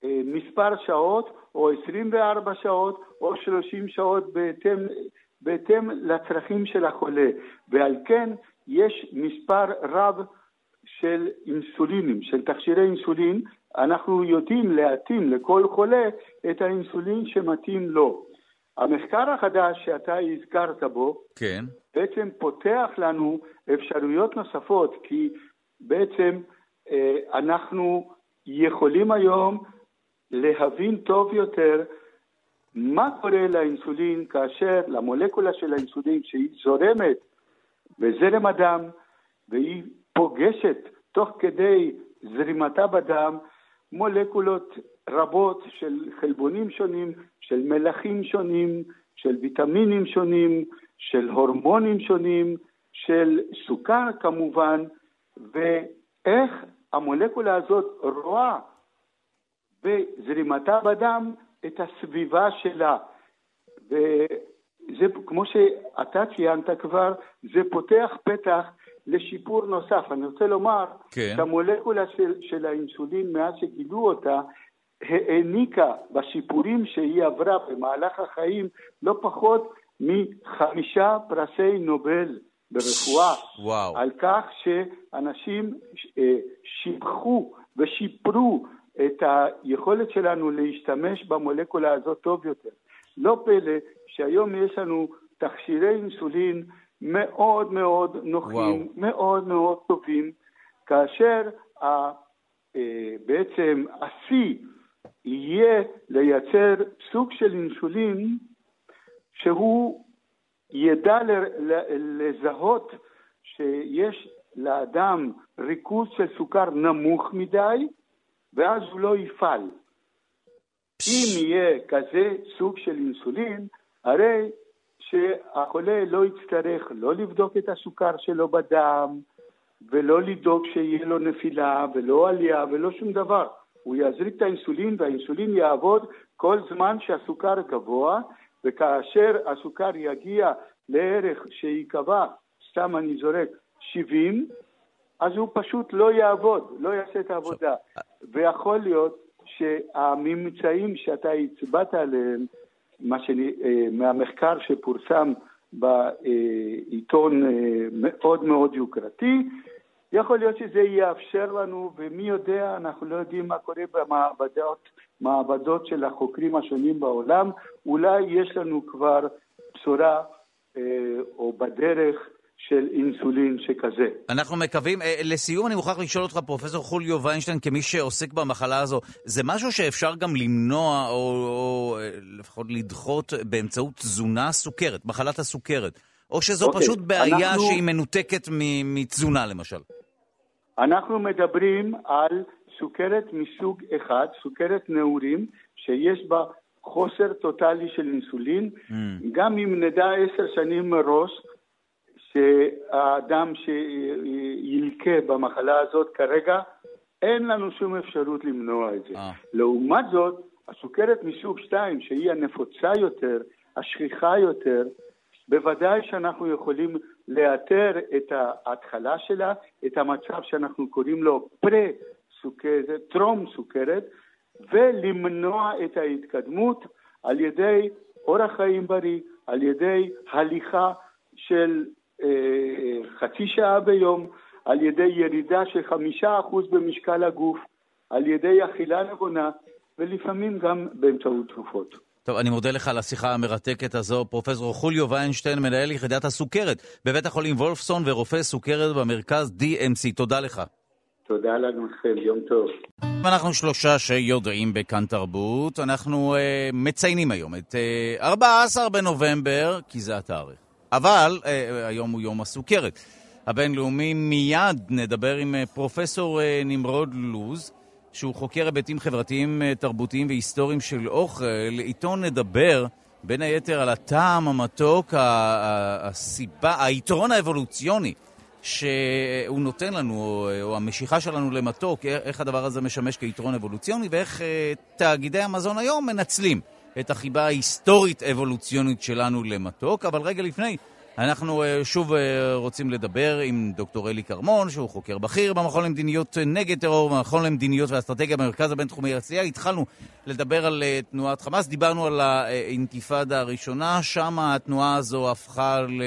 אה, מספר שעות, או 24 שעות, או 30 שעות בהתאם, בהתאם לצרכים של החולה, ועל כן יש מספר רב של אינסולינים, של תכשירי אינסולין, אנחנו יודעים להתאים לכל חולה את האינסולין שמתאים לו. המחקר החדש שאתה הזכרת בו, כן. בעצם פותח לנו אפשרויות נוספות, כי בעצם אה, אנחנו יכולים היום להבין טוב יותר מה קורה לאינסולין כאשר, למולקולה של האינסולין, שהיא זורמת בזרם הדם והיא פוגשת תוך כדי זרימתה בדם מולקולות רבות של חלבונים שונים, של מלחים שונים, של ויטמינים שונים, של הורמונים שונים, של סוכר כמובן, ואיך המולקולה הזאת רואה בזרימתה בדם את הסביבה שלה. וזה, כמו שאתה ציינת כבר, זה פותח פתח לשיפור נוסף. אני רוצה לומר כן. שהמולקולה של, של האינסולין, מאז שגילו אותה, העניקה בשיפורים שהיא עברה במהלך החיים לא פחות מחמישה פרסי נובל ברפואה. וואו. על כך שאנשים אה, שיבחו ושיפרו את היכולת שלנו להשתמש במולקולה הזאת טוב יותר. לא פלא שהיום יש לנו תכשירי אינסולין מאוד מאוד נוחים, וואו. מאוד מאוד טובים, כאשר ה, אה, בעצם השיא יהיה לייצר סוג של אינסולין שהוא ידע לזהות שיש לאדם ריכוז של סוכר נמוך מדי, ואז הוא לא יפעל. אם יהיה כזה סוג של אינסולין, הרי שהחולה לא יצטרך לא לבדוק את הסוכר שלו בדם, ולא לדאוג שיהיה לו נפילה, ולא עלייה, ולא שום דבר. הוא יזריק את האינסולין, והאינסולין יעבוד כל זמן שהסוכר גבוה, וכאשר הסוכר יגיע לערך שייקבע, סתם אני זורק, 70, אז הוא פשוט לא יעבוד, לא יעשה את העבודה. ויכול להיות שהממצאים שאתה הצבעת עליהם, מה שאני, אה, מהמחקר שפורסם בעיתון אה, מאוד מאוד יוקרתי, יכול להיות שזה יאפשר לנו, ומי יודע, אנחנו לא יודעים מה קורה במעבדות מעבדות של החוקרים השונים בעולם, אולי יש לנו כבר בשורה אה, או בדרך של אינסולין שכזה. אנחנו מקווים. אה, לסיום אני מוכרח לשאול אותך, פרופסור חוליו ויינשטיין, כמי שעוסק במחלה הזו, זה משהו שאפשר גם למנוע, או, או אה, לפחות לדחות באמצעות תזונה סוכרת, מחלת הסוכרת? או שזו okay, אוקיי, פשוט בעיה אנחנו... שהיא מנותקת מתזונה, למשל? אנחנו מדברים על סוכרת מסוג אחד, סוכרת נעורים, שיש בה חוסר טוטאלי של אינסולין, mm. גם אם נדע עשר שנים מראש שהאדם שילקה במחלה הזאת כרגע, אין לנו שום אפשרות למנוע את זה. Ah. לעומת זאת, הסוכרת מסוג 2, שהיא הנפוצה יותר, השכיחה יותר, בוודאי שאנחנו יכולים לאתר את ההתחלה שלה, את המצב שאנחנו קוראים לו פרה-סוכרת, טרום סוכרת, ולמנוע את ההתקדמות על ידי אורח חיים בריא, על ידי הליכה של אה, חצי שעה ביום, על ידי ירידה של חמישה אחוז במשקל הגוף, על ידי אכילה נבונה, ולפעמים גם באמצעות תרופות. טוב, אני מודה לך על השיחה המרתקת הזו. פרופסור חוליו ויינשטיין, מנהל יחידת הסוכרת בבית החולים וולפסון ורופא סוכרת במרכז DMC. תודה לך. תודה לכם, יום טוב. אנחנו שלושה שיודעים בכאן תרבות. אנחנו uh, מציינים היום את uh, אה, 14 בנובמבר, כי זה התאריך. אבל uh, היום הוא יום הסוכרת הבינלאומי. מיד נדבר עם uh, פרופסור uh, נמרוד לוז. שהוא חוקר היבטים חברתיים, אה, תרבותיים והיסטוריים של אוכל, איתו נדבר בין היתר על הטעם המתוק, הסיבה, היתרון האבולוציוני שהוא נותן לנו, או, המשיכה שלנו למתוק, איך הדבר הזה משמש כיתרון אבולוציוני ואיך אה, תאגידי המזון היום מנצלים את החיבה ההיסטורית-אבולוציונית שלנו למתוק. אבל רגע לפני, אנחנו uh, שוב uh, רוצים לדבר עם דוקטור אלי כרמון, שהוא חוקר בכיר במכון למדיניות נגד טרור, במכון למדיניות ואסטרטגיה במרכז הבינתחומי הרצליה. התחלנו לדבר על תנועת חמאס, דיברנו על האינתיפאדה הראשונה, שם התנועה הזו הפכה ל...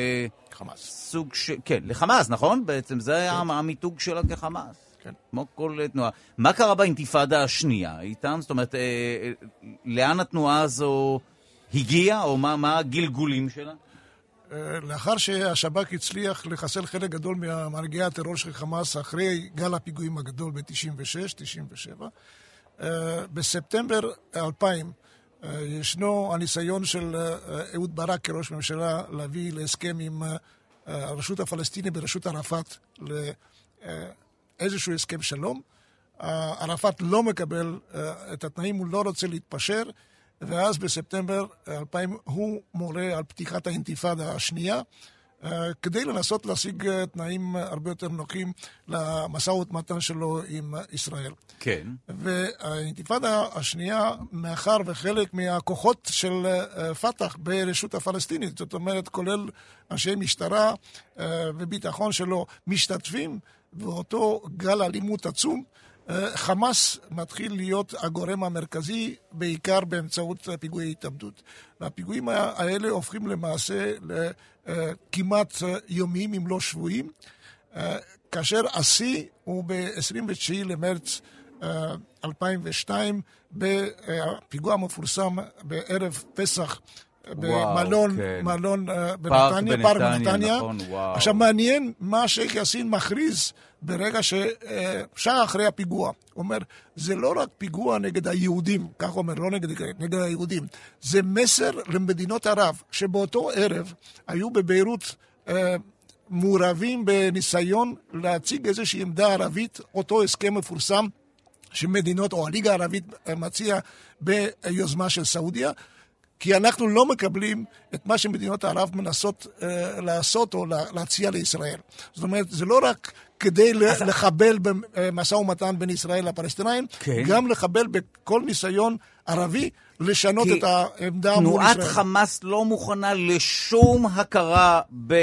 חמאס. סוג ש... כן, לחמאס, נכון? בעצם זה היה כן. המיתוג שלה כחמאס. כן. כמו כל תנועה. מה קרה באינתיפאדה השנייה איתם? זאת אומרת, אה, אה, לאן התנועה הזו הגיעה, או מה, מה הגלגולים שלה? לאחר שהשב"כ הצליח לחסל חלק גדול ממנהיגי הטרור של חמאס אחרי גל הפיגועים הגדול ב-96-97, אה, בספטמבר 2000 אה, ישנו הניסיון של אה, אהוד ברק כראש ממשלה להביא להסכם עם הרשות הפלסטינית בראשות ערפאת לאיזשהו הסכם שלום. ערפאת לא מקבל את התנאים, הוא לא רוצה להתפשר. ואז בספטמבר 2000 הוא מורה על פתיחת האינתיפאדה השנייה, כדי לנסות להשיג תנאים הרבה יותר נוחים למשא ומתן שלו עם ישראל. כן. והאינתיפאדה השנייה, מאחר וחלק מהכוחות של פת"ח ברשות הפלסטינית, זאת אומרת, כולל אנשי משטרה וביטחון שלו, משתתפים באותו גל אלימות עצום, חמאס מתחיל להיות הגורם המרכזי, בעיקר באמצעות פיגועי התאבדות. והפיגועים האלה הופכים למעשה לכמעט יומיים, אם לא שבויים, כאשר השיא הוא ב-29 למרץ 2002, בפיגוע המפורסם בערב פסח במלון, כן. מלון בנתניה, פארק בנתניה. נכון, עכשיו מעניין מה שייח' יאסין מכריז ברגע ששעה אחרי הפיגוע. הוא אומר, זה לא רק פיגוע נגד היהודים, כך הוא אומר, לא נגד, נגד היהודים, זה מסר למדינות ערב, שבאותו ערב היו בביירות אה, מעורבים בניסיון להציג איזושהי עמדה ערבית, אותו הסכם מפורסם שמדינות, או הליגה הערבית מציעה ביוזמה של סעודיה. כי אנחנו לא מקבלים את מה שמדינות ערב מנסות אה, לעשות או להציע לישראל. זאת אומרת, זה לא רק כדי אז... לחבל במשא ומתן בין ישראל לפלסטינאים, כן. גם לחבל בכל ניסיון ערבי לשנות את העמדה מול ישראל. תנועת חמאס לא מוכנה לשום הכרה ב-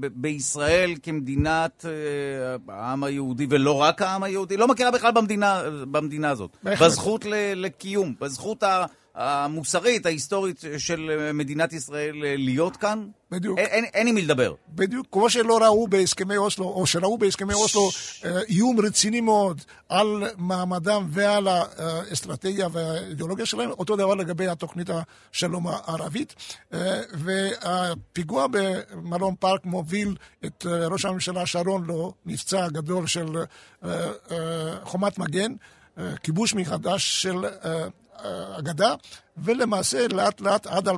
ב- בישראל כמדינת uh, העם היהודי, ולא רק העם היהודי, לא מכירה בכלל במדינה, במדינה הזאת. בהחלט. בזכות ל- לקיום, בזכות ה... המוסרית, ההיסטורית של מדינת ישראל להיות כאן? בדיוק. אין, אין עם מי לדבר. בדיוק, כמו שלא ראו בהסכמי אוסלו, או שראו בהסכמי אוסלו אה, איום רציני מאוד על מעמדם ועל האסטרטגיה והאידיאולוגיה שלהם, אותו דבר לגבי התוכנית השלום הערבית. אה, והפיגוע במלון פארק מוביל את אה, ראש הממשלה שרון למבצע הגדול של חומת מגן. כיבוש מחדש של הגדה, ולמעשה לאט לאט עד 2004-2005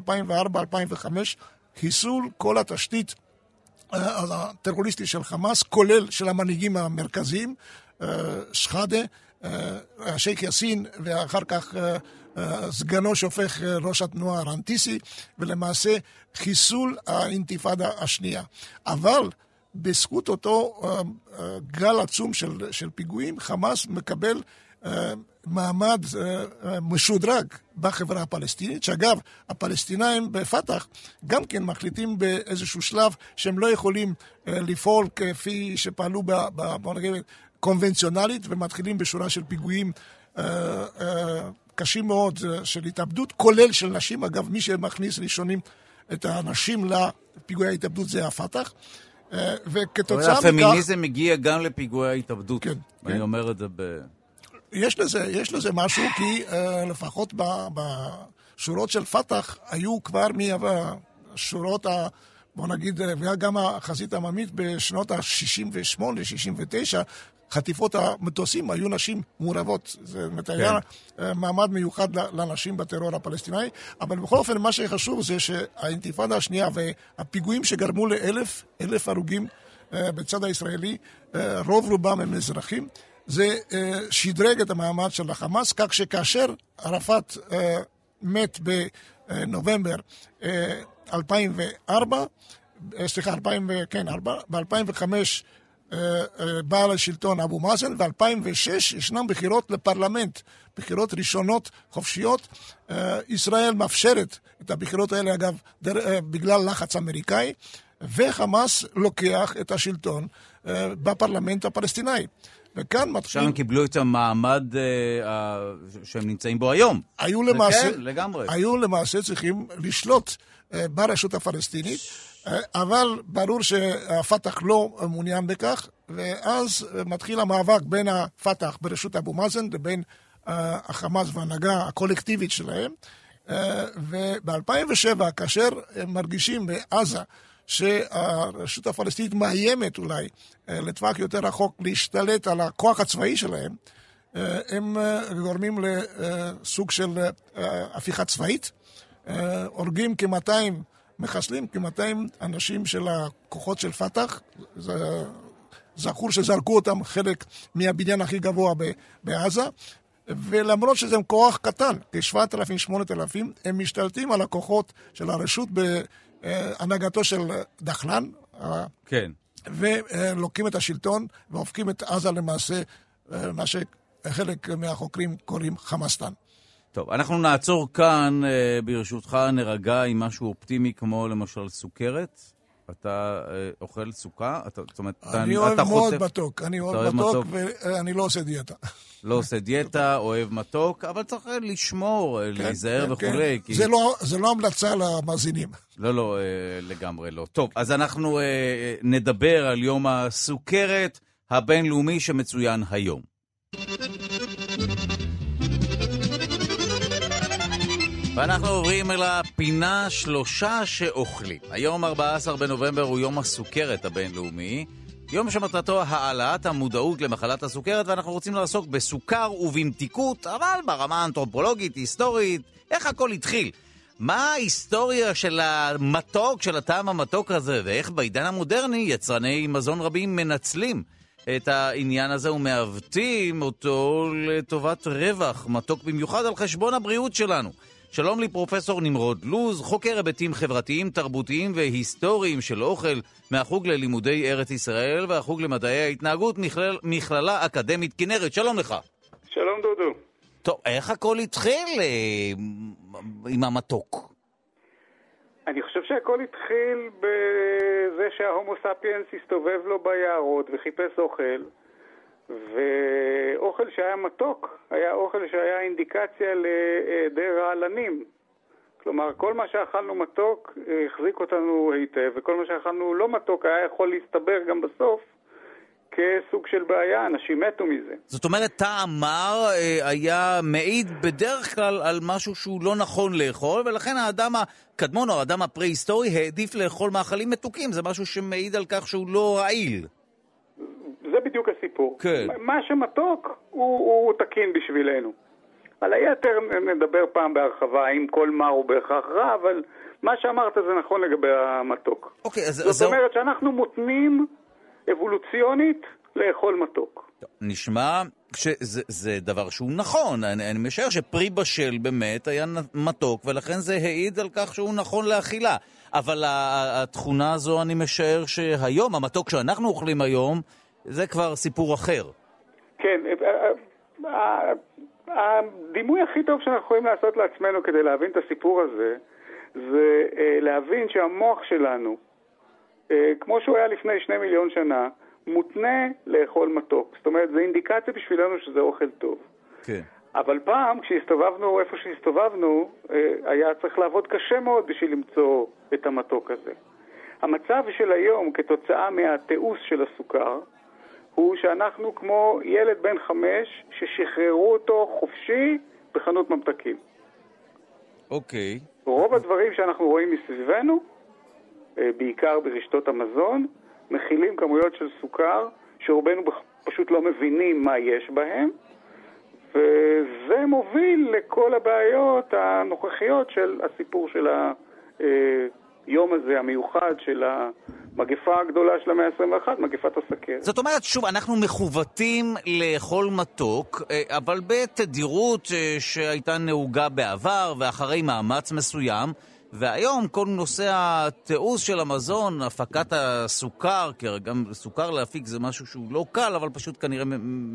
חיסול כל התשתית אה, הטרוריסטית של חמאס, כולל של המנהיגים המרכזיים, אה, שחאדה, אה, השייח' יאסין, ואחר כך סגנו שהופך ראש התנועה רנטיסי, ולמעשה חיסול האינתיפאדה השנייה. אבל בזכות אותו גל עצום של, של פיגועים, חמאס מקבל מעמד uh, משודרג בחברה הפלסטינית, שאגב, הפלסטינאים בפת"ח גם כן מחליטים באיזשהו שלב שהם לא יכולים uh, לפעול כפי שפעלו, בוא נגיד, קונבנציונלית, ומתחילים בשורה של פיגועים קשים מאוד של התאבדות, כולל של נשים. אגב, מי שמכניס ראשונים את האנשים לפיגועי ההתאבדות זה הפת"ח. וכתוצאה מכך... הפמיניזם מגיע גם לפיגועי ההתאבדות. כן. אני כן. אומר את זה ב... יש לזה, יש לזה משהו, כי uh, לפחות בשורות של פת"ח היו כבר מהשורות ה... בוא נגיד, וגם החזית העממית בשנות ה-68, 69, חטיפות המטוסים, היו נשים מעורבות. אומרת, כן. היה אה, מעמד מיוחד לנשים בטרור הפלסטיני, אבל בכל אופן, מה שחשוב זה שהאינתיפאדה השנייה והפיגועים שגרמו לאלף, אלף הרוגים אה, בצד הישראלי, רוב רובם הם אזרחים. זה אה, שדרג את המעמד של החמאס, כך שכאשר ערפאת אה, מת בנובמבר 2004, אה, סליחה, 2000, כן, ב-2005 בא לשלטון אבו מאזן, ב-2006 ישנן בחירות לפרלמנט, בחירות ראשונות חופשיות. ישראל מאפשרת את הבחירות האלה, אגב, בגלל לחץ אמריקאי, וחמאס לוקח את השלטון בפרלמנט הפלסטיני. וכאן מתחיל... שם קיבלו את המעמד אה, שהם נמצאים בו היום. היו למעשה... כן, לגמרי. היו למעשה צריכים לשלוט אה, ברשות הפלסטינית, אה, אבל ברור שהפת"ח לא מעוניין בכך, ואז מתחיל המאבק בין הפת"ח ברשות אבו מאזן לבין אה, החמאס וההנהגה הקולקטיבית שלהם. אה, וב-2007, כאשר הם מרגישים בעזה שהרשות הפלסטינית מאיימת אולי אה, לטווח יותר רחוק להשתלט על הכוח הצבאי שלהם, אה, הם אה, גורמים לסוג של הפיכה צבאית, הורגים כ-200, מחסלים כ-200 אנשים של הכוחות של פת"ח, זכור שזרקו אותם חלק מהבניין הכי גבוה בעזה, ולמרות שזה כוח קטן, כ-7,000-8,000, הם משתלטים על הכוחות של הרשות בהנהגתו של דחלן, כן. ולוקחים את השלטון והופכים את עזה למעשה, מה שחלק מהחוקרים קוראים חמאסטן. טוב, אנחנו נעצור כאן, ברשותך, נרגע עם משהו אופטימי כמו למשל סוכרת. אתה אה, אוכל סוכה? אתה, זאת אומרת, אתה, אני אוהב מאוד חוטף... מתוק, אני אוהב מתוק, מתוק ואני לא עושה דיאטה. לא עושה דיאטה, אוהב מתוק, אבל צריך לשמור, כן, להיזהר כן, וכולי. כן. כי... זה, לא, זה לא המלצה למאזינים. לא, לא, אה, לגמרי לא. טוב, אז אנחנו אה, נדבר על יום הסוכרת הבינלאומי שמצוין היום. ואנחנו עוברים אל הפינה שלושה שאוכלים. היום 14 בנובמבר הוא יום הסוכרת הבינלאומי. יום שמטרתו העלאת המודעות למחלת הסוכרת, ואנחנו רוצים לעסוק בסוכר ובמתיקות, אבל ברמה האנתרופולוגית, היסטורית, איך הכל התחיל. מה ההיסטוריה של המתוק, של הטעם המתוק הזה, ואיך בעידן המודרני יצרני מזון רבים מנצלים את העניין הזה ומעוותים אותו לטובת רווח, מתוק במיוחד על חשבון הבריאות שלנו. שלום לפרופסור נמרוד לוז, חוקר היבטים חברתיים, תרבותיים והיסטוריים של אוכל מהחוג ללימודי ארץ ישראל והחוג למדעי ההתנהגות, מכלל, מכללה אקדמית כנרת. שלום לך. שלום דודו. טוב, איך הכל התחיל אה, עם המתוק? אני חושב שהכל התחיל בזה שההומו ספיאנס הסתובב לו ביערות וחיפש אוכל. ואוכל שהיה מתוק היה אוכל שהיה אינדיקציה להיעדר רעלנים. כלומר, כל מה שאכלנו מתוק החזיק אותנו היטב, וכל מה שאכלנו לא מתוק היה יכול להסתבר גם בסוף כסוג של בעיה, אנשים מתו מזה. זאת אומרת, טעם מר אה, היה מעיד בדרך כלל על משהו שהוא לא נכון לאכול, ולכן האדם הקדמון או האדם הפרה-היסטורי העדיף לאכול מאכלים מתוקים. זה משהו שמעיד על כך שהוא לא רעיל. זה בדיוק הסיפור. כן. מה שמתוק הוא, הוא תקין בשבילנו. על היתר נדבר פעם בהרחבה, האם כל מר הוא בהכרח רע, אבל מה שאמרת זה נכון לגבי המתוק. אוקיי, אז... זאת אז אומרת זה... שאנחנו מותנים אבולוציונית לאכול מתוק. נשמע שזה דבר שהוא נכון, אני, אני משער שפרי בשל באמת היה מתוק, ולכן זה העיד על כך שהוא נכון לאכילה. אבל התכונה הזו, אני משער שהיום, המתוק שאנחנו אוכלים היום, זה כבר סיפור אחר. כן, אה, אה, הדימוי הכי טוב שאנחנו יכולים לעשות לעצמנו כדי להבין את הסיפור הזה, זה אה, להבין שהמוח שלנו, כמו שהוא היה לפני שני מיליון שנה, מותנה לאכול מתוק. זאת אומרת, זו אינדיקציה בשבילנו שזה אוכל טוב. כן. אבל פעם, כשהסתובבנו איפה שהסתובבנו, היה צריך לעבוד קשה מאוד בשביל למצוא את המתוק הזה. המצב של היום, כתוצאה מהתיעוש של הסוכר, הוא שאנחנו כמו ילד בן חמש ששחררו אותו חופשי בחנות ממתקים. אוקיי. Okay. רוב הדברים שאנחנו רואים מסביבנו, אה, בעיקר ברשתות המזון, מכילים כמויות של סוכר שרובנו פשוט לא מבינים מה יש בהם, וזה מוביל לכל הבעיות הנוכחיות של הסיפור של היום הזה המיוחד של ה... המגפה הגדולה של המאה ה-21, מגפת הסכרת. זאת אומרת, שוב, אנחנו מכוותים לאכול מתוק, אה, אבל בתדירות אה, שהייתה נהוגה בעבר ואחרי מאמץ מסוים. והיום כל נושא התיעוש של המזון, הפקת הסוכר, כי גם סוכר להפיק זה משהו שהוא לא קל, אבל פשוט כנראה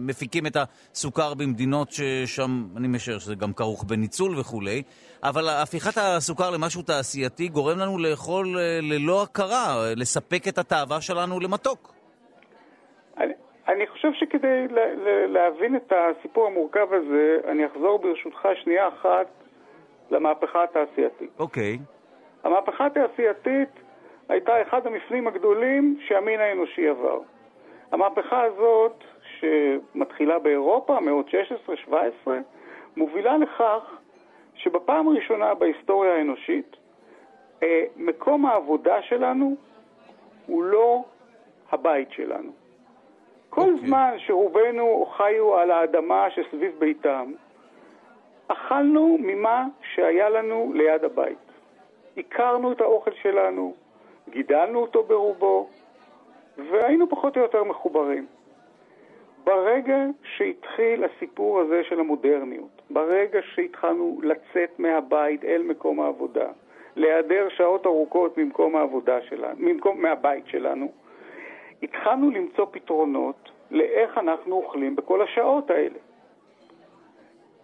מפיקים את הסוכר במדינות ששם, אני משער שזה גם כרוך בניצול וכולי, אבל הפיכת הסוכר למשהו תעשייתי גורם לנו לאכול אה, ללא הכרה, לספק את התאווה שלנו למתוק. אני, אני חושב שכדי להבין את הסיפור המורכב הזה, אני אחזור ברשותך שנייה אחת למהפכה התעשייתית. אוקיי. Okay. המהפכה התעשייתית הייתה אחד המפנים הגדולים שהמין האנושי עבר. המהפכה הזאת, שמתחילה באירופה, מאות 16-17, מובילה לכך שבפעם הראשונה בהיסטוריה האנושית, אה, מקום העבודה שלנו הוא לא הבית שלנו. כל okay. אוקיי. זמן שרובנו חיו על האדמה שסביב ביתם, אכלנו ממה שהיה לנו ליד הבית. הכרנו את האוכל שלנו, גידלנו אותו ברובו, והיינו פחות או יותר מחוברים. ברגע שהתחיל הסיפור הזה של המודרניות, ברגע שהתחלנו לצאת מהבית אל מקום העבודה, להיעדר שעות ארוכות ממקום העבודה שלנו, ממקום, מהבית שלנו, התחלנו למצוא פתרונות לאיך אנחנו אוכלים בכל השעות האלה.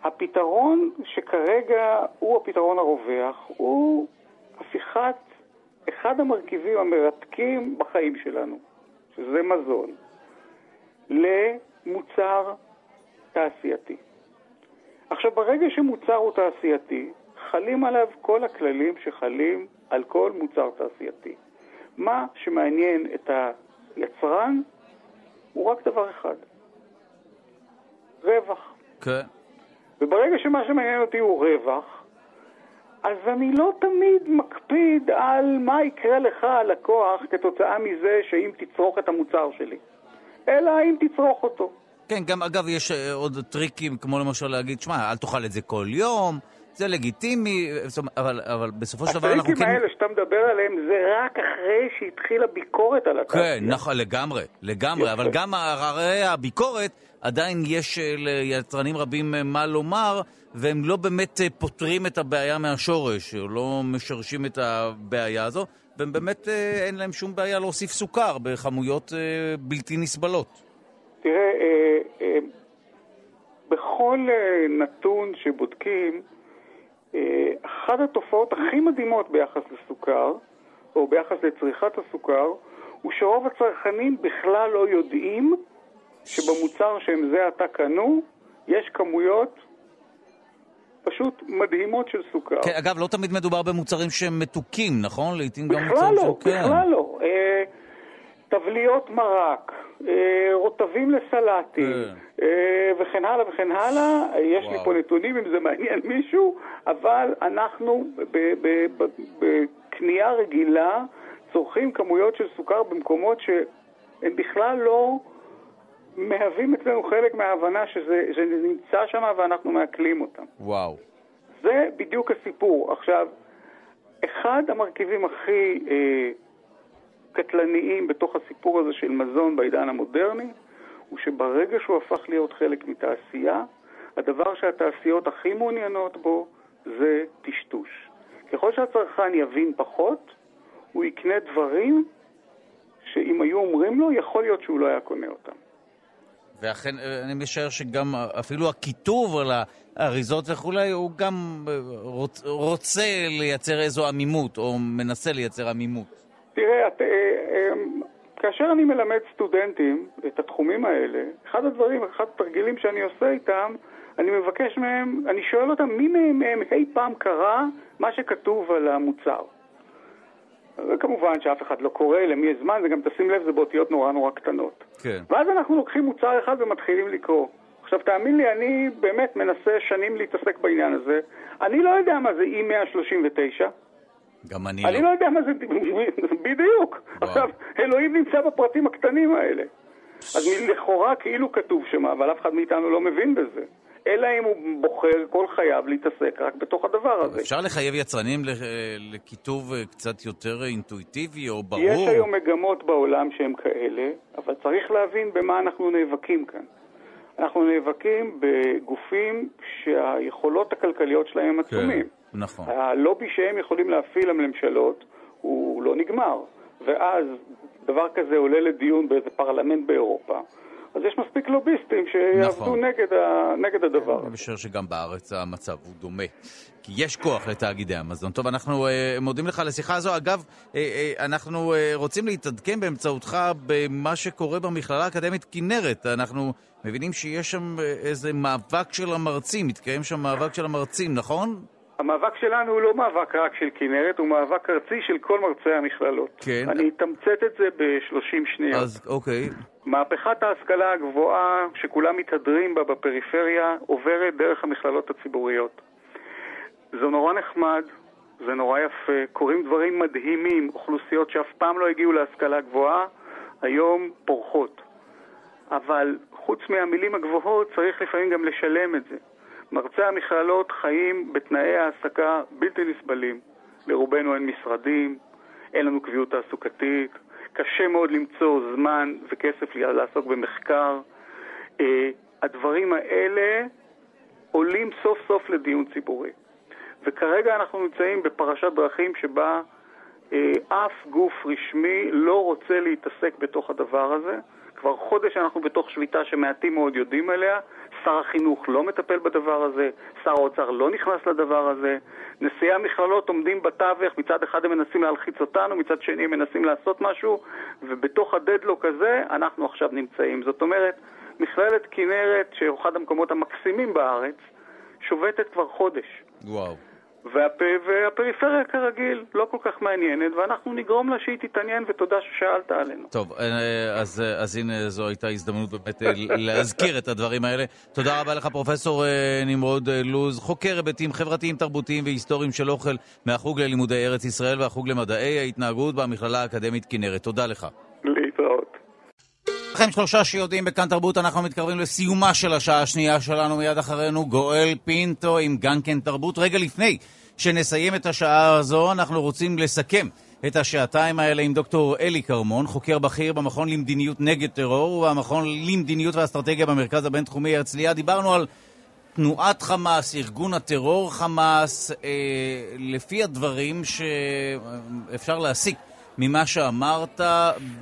הפתרון שכרגע הוא הפתרון הרווח הוא הפיכת אחד המרכיבים המרתקים בחיים שלנו, שזה מזון, למוצר תעשייתי. עכשיו, ברגע שמוצר הוא תעשייתי, חלים עליו כל הכללים שחלים על כל מוצר תעשייתי. מה שמעניין את היצרן הוא רק דבר אחד, רווח. כן. וברגע שמה שמעניין אותי הוא רווח, אז אני לא תמיד מקפיד על מה יקרה לך, הלקוח, כתוצאה מזה שאם תצרוך את המוצר שלי, אלא אם תצרוך אותו. כן, גם אגב יש אה, עוד טריקים, כמו למשל להגיד, שמע, אל תאכל את זה כל יום, זה לגיטימי, אבל, אבל בסופו של דבר אנחנו כן... הטריקים האלה שאתה מדבר עליהם זה רק אחרי שהתחילה ביקורת על התעשייה. כן, נכון, לגמרי, לגמרי, אבל גם אחרי הביקורת עדיין יש אה, ליצרנים רבים אה, מה לומר, והם לא באמת פותרים את הבעיה מהשורש, או לא משרשים את הבעיה הזו, והם באמת אין להם שום בעיה להוסיף סוכר בכמויות בלתי נסבלות. תראה, אה, אה, בכל אה, נתון שבודקים, אחת התופעות הכי מדהימות ביחס לסוכר, או ביחס לצריכת הסוכר, הוא שרוב הצרכנים בכלל לא יודעים שבמוצר שהם זה עתה קנו, יש כמויות פשוט מדהימות של סוכר. כן, אגב, לא תמיד מדובר במוצרים שהם מתוקים, נכון? לעיתים גם מוצרים לא, ש... בכלל לא, בכלל לא. תבליות מרק, אה, רוטבים לסלטים, כן. אה, וכן הלאה וכן הלאה. יש לי פה נתונים אם זה מעניין מישהו, אבל אנחנו בקנייה רגילה צורכים כמויות של סוכר במקומות שהם בכלל לא מהווים אצלנו חלק מההבנה שזה נמצא שם ואנחנו מעכלים אותם. וואו. זה בדיוק הסיפור. עכשיו, אחד המרכיבים הכי... אה, קטלניים בתוך הסיפור הזה של מזון בעידן המודרני, הוא שברגע שהוא הפך להיות חלק מתעשייה, הדבר שהתעשיות הכי מעוניינות בו זה טשטוש. ככל שהצרכן יבין פחות, הוא יקנה דברים שאם היו אומרים לו, יכול להיות שהוא לא היה קונה אותם. ואכן, אני משער שגם אפילו הכיתוב על האריזות וכולי, הוא גם רוצה לייצר איזו עמימות, או מנסה לייצר עמימות. תראה, את, אה, אה, כאשר אני מלמד סטודנטים את התחומים האלה, אחד הדברים, אחד התרגילים שאני עושה איתם, אני מבקש מהם, אני שואל אותם, מי מהם אי פעם קרא מה שכתוב על המוצר? וכמובן שאף אחד לא קורא, למי יש זמן, וגם תשים לב, זה באותיות נורא נורא קטנות. כן. ואז אנחנו לוקחים מוצר אחד ומתחילים לקרוא. עכשיו, תאמין לי, אני באמת מנסה שנים להתעסק בעניין הזה. אני לא יודע מה זה E139. גם אני, אני לא. אני לא יודע מה זה, בדיוק. עכשיו, אלוהים נמצא בפרטים הקטנים האלה. אז לכאורה כאילו כתוב שם, אבל אף אחד מאיתנו לא מבין בזה. אלא אם הוא בוחר כל חייו להתעסק רק בתוך הדבר הזה. אפשר לחייב יצרנים לכיתוב אה, קצת יותר אינטואיטיבי או ברור? יש היום מגמות בעולם שהן כאלה, אבל צריך להבין במה אנחנו נאבקים כאן. אנחנו נאבקים בגופים שהיכולות הכלכליות שלהם הם כן. עצומים. נכון. הלובי שהם יכולים להפעיל לממשלות הוא לא נגמר. ואז דבר כזה עולה לדיון באיזה פרלמנט באירופה. אז יש מספיק לוביסטים שיעבדו נכון. נגד, ה... נגד הדבר. אני משער שגם בארץ המצב הוא דומה. כי יש כוח לתאגידי המזון. טוב, אנחנו uh, מודים לך על השיחה הזו. אגב, uh, uh, אנחנו uh, רוצים להתעדכן באמצעותך במה שקורה במכללה האקדמית כנרת. אנחנו מבינים שיש שם uh, איזה מאבק של המרצים, מתקיים שם מאבק של המרצים, נכון? המאבק שלנו הוא לא מאבק רק של כנרת, הוא מאבק ארצי של כל מרצי המכללות. כן. אני אתמצת את זה ב-30 שניות. אז אוקיי. מהפכת ההשכלה הגבוהה, שכולם מתהדרים בה בפריפריה, עוברת דרך המכללות הציבוריות. זה נורא נחמד, זה נורא יפה, קורים דברים מדהימים, אוכלוסיות שאף פעם לא הגיעו להשכלה גבוהה, היום פורחות. אבל חוץ מהמילים הגבוהות צריך לפעמים גם לשלם את זה. מרצי המכללות חיים בתנאי העסקה בלתי נסבלים. לרובנו אין משרדים, אין לנו קביעות תעסוקתית, קשה מאוד למצוא זמן וכסף לעסוק במחקר. Uh, הדברים האלה עולים סוף סוף לדיון ציבורי. וכרגע אנחנו נמצאים בפרשת דרכים שבה אה, אף גוף רשמי לא רוצה להתעסק בתוך הדבר הזה. כבר חודש אנחנו בתוך שביתה שמעטים מאוד יודעים עליה. שר החינוך לא מטפל בדבר הזה, שר האוצר לא נכנס לדבר הזה. נשיאי המכללות עומדים בתווך, מצד אחד הם מנסים להלחיץ אותנו, מצד שני הם מנסים לעשות משהו, ובתוך הדדלוק הזה אנחנו עכשיו נמצאים. זאת אומרת, מכללת כנרת, שהוא אחד המקומות המקסימים בארץ, שובתת כבר חודש. וואו. והפ... והפריפריה כרגיל לא כל כך מעניינת, ואנחנו נגרום לה שהיא תתעניין, ותודה ששאלת עלינו. טוב, אה, אז, אז הנה זו הייתה הזדמנות באמת אה, להזכיר את הדברים האלה. תודה רבה לך, פרופסור אה, נמרוד לוז, חוקר היבטים חברתיים, תרבותיים והיסטוריים של אוכל מהחוג ללימודי ארץ ישראל והחוג למדעי ההתנהגות במכללה האקדמית כנרת. תודה לך. להתראות. לכם שלושה שיודעים בכאן תרבות, אנחנו מתקרבים לסיומה של השעה השנייה שלנו מיד אחרינו, גואל פינטו עם גם כן תרבות. רגע לפני שנסיים את השעה הזו, אנחנו רוצים לסכם את השעתיים האלה עם דוקטור אלי כרמון, חוקר בכיר במכון למדיניות נגד טרור ובמכון למדיניות ואסטרטגיה במרכז הבינתחומי הרצליה. דיברנו על תנועת חמאס, ארגון הטרור חמאס, אה, לפי הדברים שאפשר להסיק ממה שאמרת,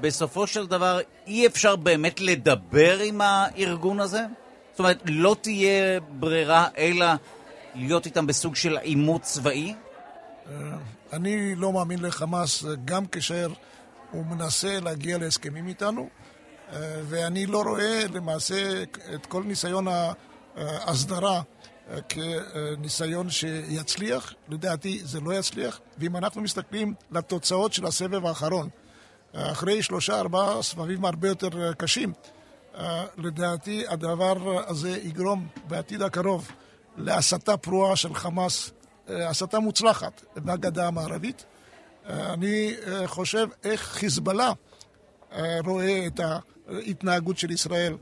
בסופו של דבר אי אפשר באמת לדבר עם הארגון הזה? זאת אומרת, לא תהיה ברירה אלא להיות איתם בסוג של עימות צבאי? אה, אני לא מאמין לחמאס גם כאשר הוא מנסה להגיע להסכמים איתנו, אה, ואני לא רואה למעשה את כל ניסיון ההסדרה אה, כניסיון שיצליח. לדעתי זה לא יצליח, ואם אנחנו מסתכלים לתוצאות של הסבב האחרון, אחרי שלושה ארבעה סבבים הרבה יותר קשים, לדעתי הדבר הזה יגרום בעתיד הקרוב להסתה פרועה של חמאס, אה, הסתה מוצלחת בגדה המערבית. אה, אני אה, חושב איך חיזבאללה רואה את ההתנהגות של ישראל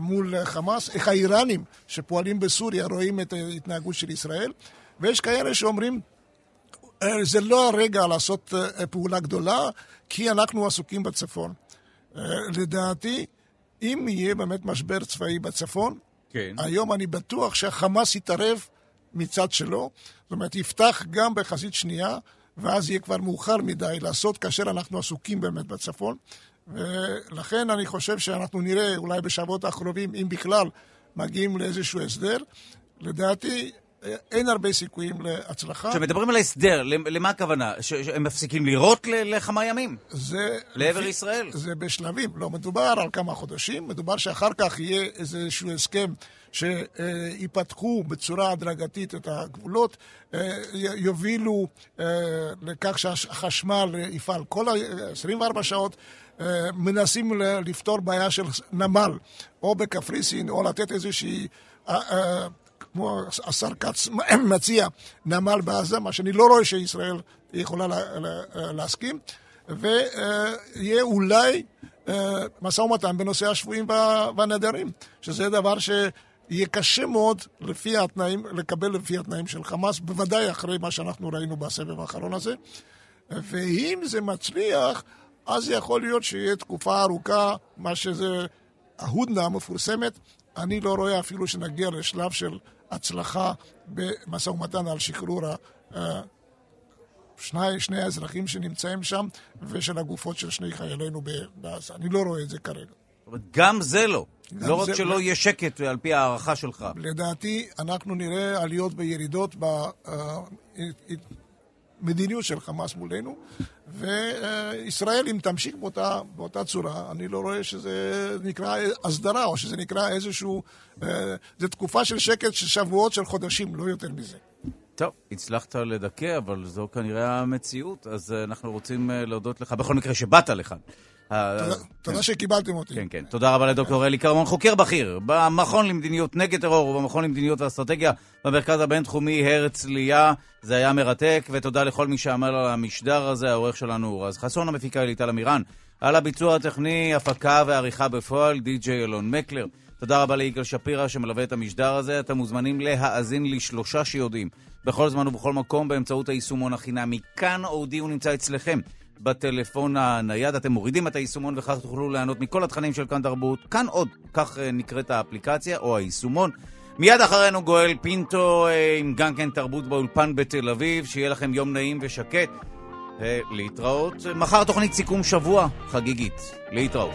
מול חמאס, איך האיראנים שפועלים בסוריה רואים את ההתנהגות של ישראל, ויש כאלה שאומרים זה לא הרגע לעשות פעולה גדולה, כי אנחנו עסוקים בצפון. לדעתי, אם יהיה באמת משבר צבאי בצפון, כן. היום אני בטוח שהחמאס יתערב מצד שלו, זאת אומרת, יפתח גם בחזית שנייה, ואז יהיה כבר מאוחר מדי לעשות כאשר אנחנו עסוקים באמת בצפון. ולכן אני חושב שאנחנו נראה אולי בשבועות הקרובים, אם בכלל, מגיעים לאיזשהו הסדר. לדעתי, אין הרבה סיכויים להצלחה. כשמדברים על הסדר, למה הכוונה? שהם מפסיקים לירות לכמה ימים? זה... לעבר לפי, ישראל? זה בשלבים. לא מדובר על כמה חודשים, מדובר שאחר כך יהיה איזשהו הסכם שיפתחו בצורה הדרגתית את הגבולות, יובילו אה, לכך שהחשמל יפעל כל ה-24 שעות. אה, מנסים לפתור בעיה של נמל, או בקפריסין, או לתת איזושהי אה, כמו השר כץ מציע, נמל בעזה, מה שאני לא רואה שישראל יכולה לה, לה, להסכים, ויהיה אולי אה, משא ומתן בנושא השבויים והנעדרים, שזה דבר שיהיה קשה מאוד לפי התנאים, לקבל לפי התנאים של חמאס, בוודאי אחרי מה שאנחנו ראינו בסבב האחרון הזה. ואם זה מצליח, אז יכול להיות שיהיה תקופה ארוכה, מה שזה ההודנה המפורסמת, אני לא רואה אפילו שנגיע לשלב של הצלחה במשא ומתן על שחרור שני, שני האזרחים שנמצאים שם ושל הגופות של שני חיילינו בעזה. אני לא רואה את זה כרגע. גם זה לא. גם לא רק שלא יהיה שקט על פי הערכה שלך. לדעתי, אנחנו נראה עליות וירידות במדיניות של חמאס מולנו, וישראל, אם תמשיך באותה, באותה צורה, אני לא רואה שזה נקרא הסדרה, או שזה נקרא איזשהו... אה, זו תקופה של שקט של שבועות, של חודשים, לא יותר מזה. טוב, הצלחת לדכא, אבל זו כנראה המציאות, אז אה, אנחנו רוצים אה, להודות לך, בכל מקרה שבאת לכאן. תודה כן. שקיבלתם אותי. כן, כן. תודה רבה לדוקטור אלי קרמון, חוקר בכיר במכון למדיניות נגד טרור ובמכון למדיניות ואסטרטגיה במרכז הבינתחומי הרצליה. זה היה מרתק, ותודה לכל מי שעמל על המשדר הזה. העורך שלנו הוא רז חסון, המפיקה ליטל אמירן. על הביצוע הטכני, הפקה ועריכה בפועל, די.ג'יי אלון מקלר. תודה רבה ליגאל שפירא שמלווה את המשדר הזה. אתם מוזמנים להאזין לשלושה שיודעים, בכל זמן ובכל מקום, באמצעות היישומון החינמי. כאן אודי הוא נמצא אצלכם. בטלפון הנייד. אתם מורידים את היישומון וכך תוכלו ליהנות מכל התכנים של כאן תרבות. כאן עוד, כך אה, נקראת האפליקציה או היישומון. מיד אחרינו גואל פינטו אה, עם גם כן תרבות באולפן בתל אביב, שיהיה לכם יום נעים ושקט. להתראות. מחר תוכנית סיכום שבוע חגיגית. להתראות.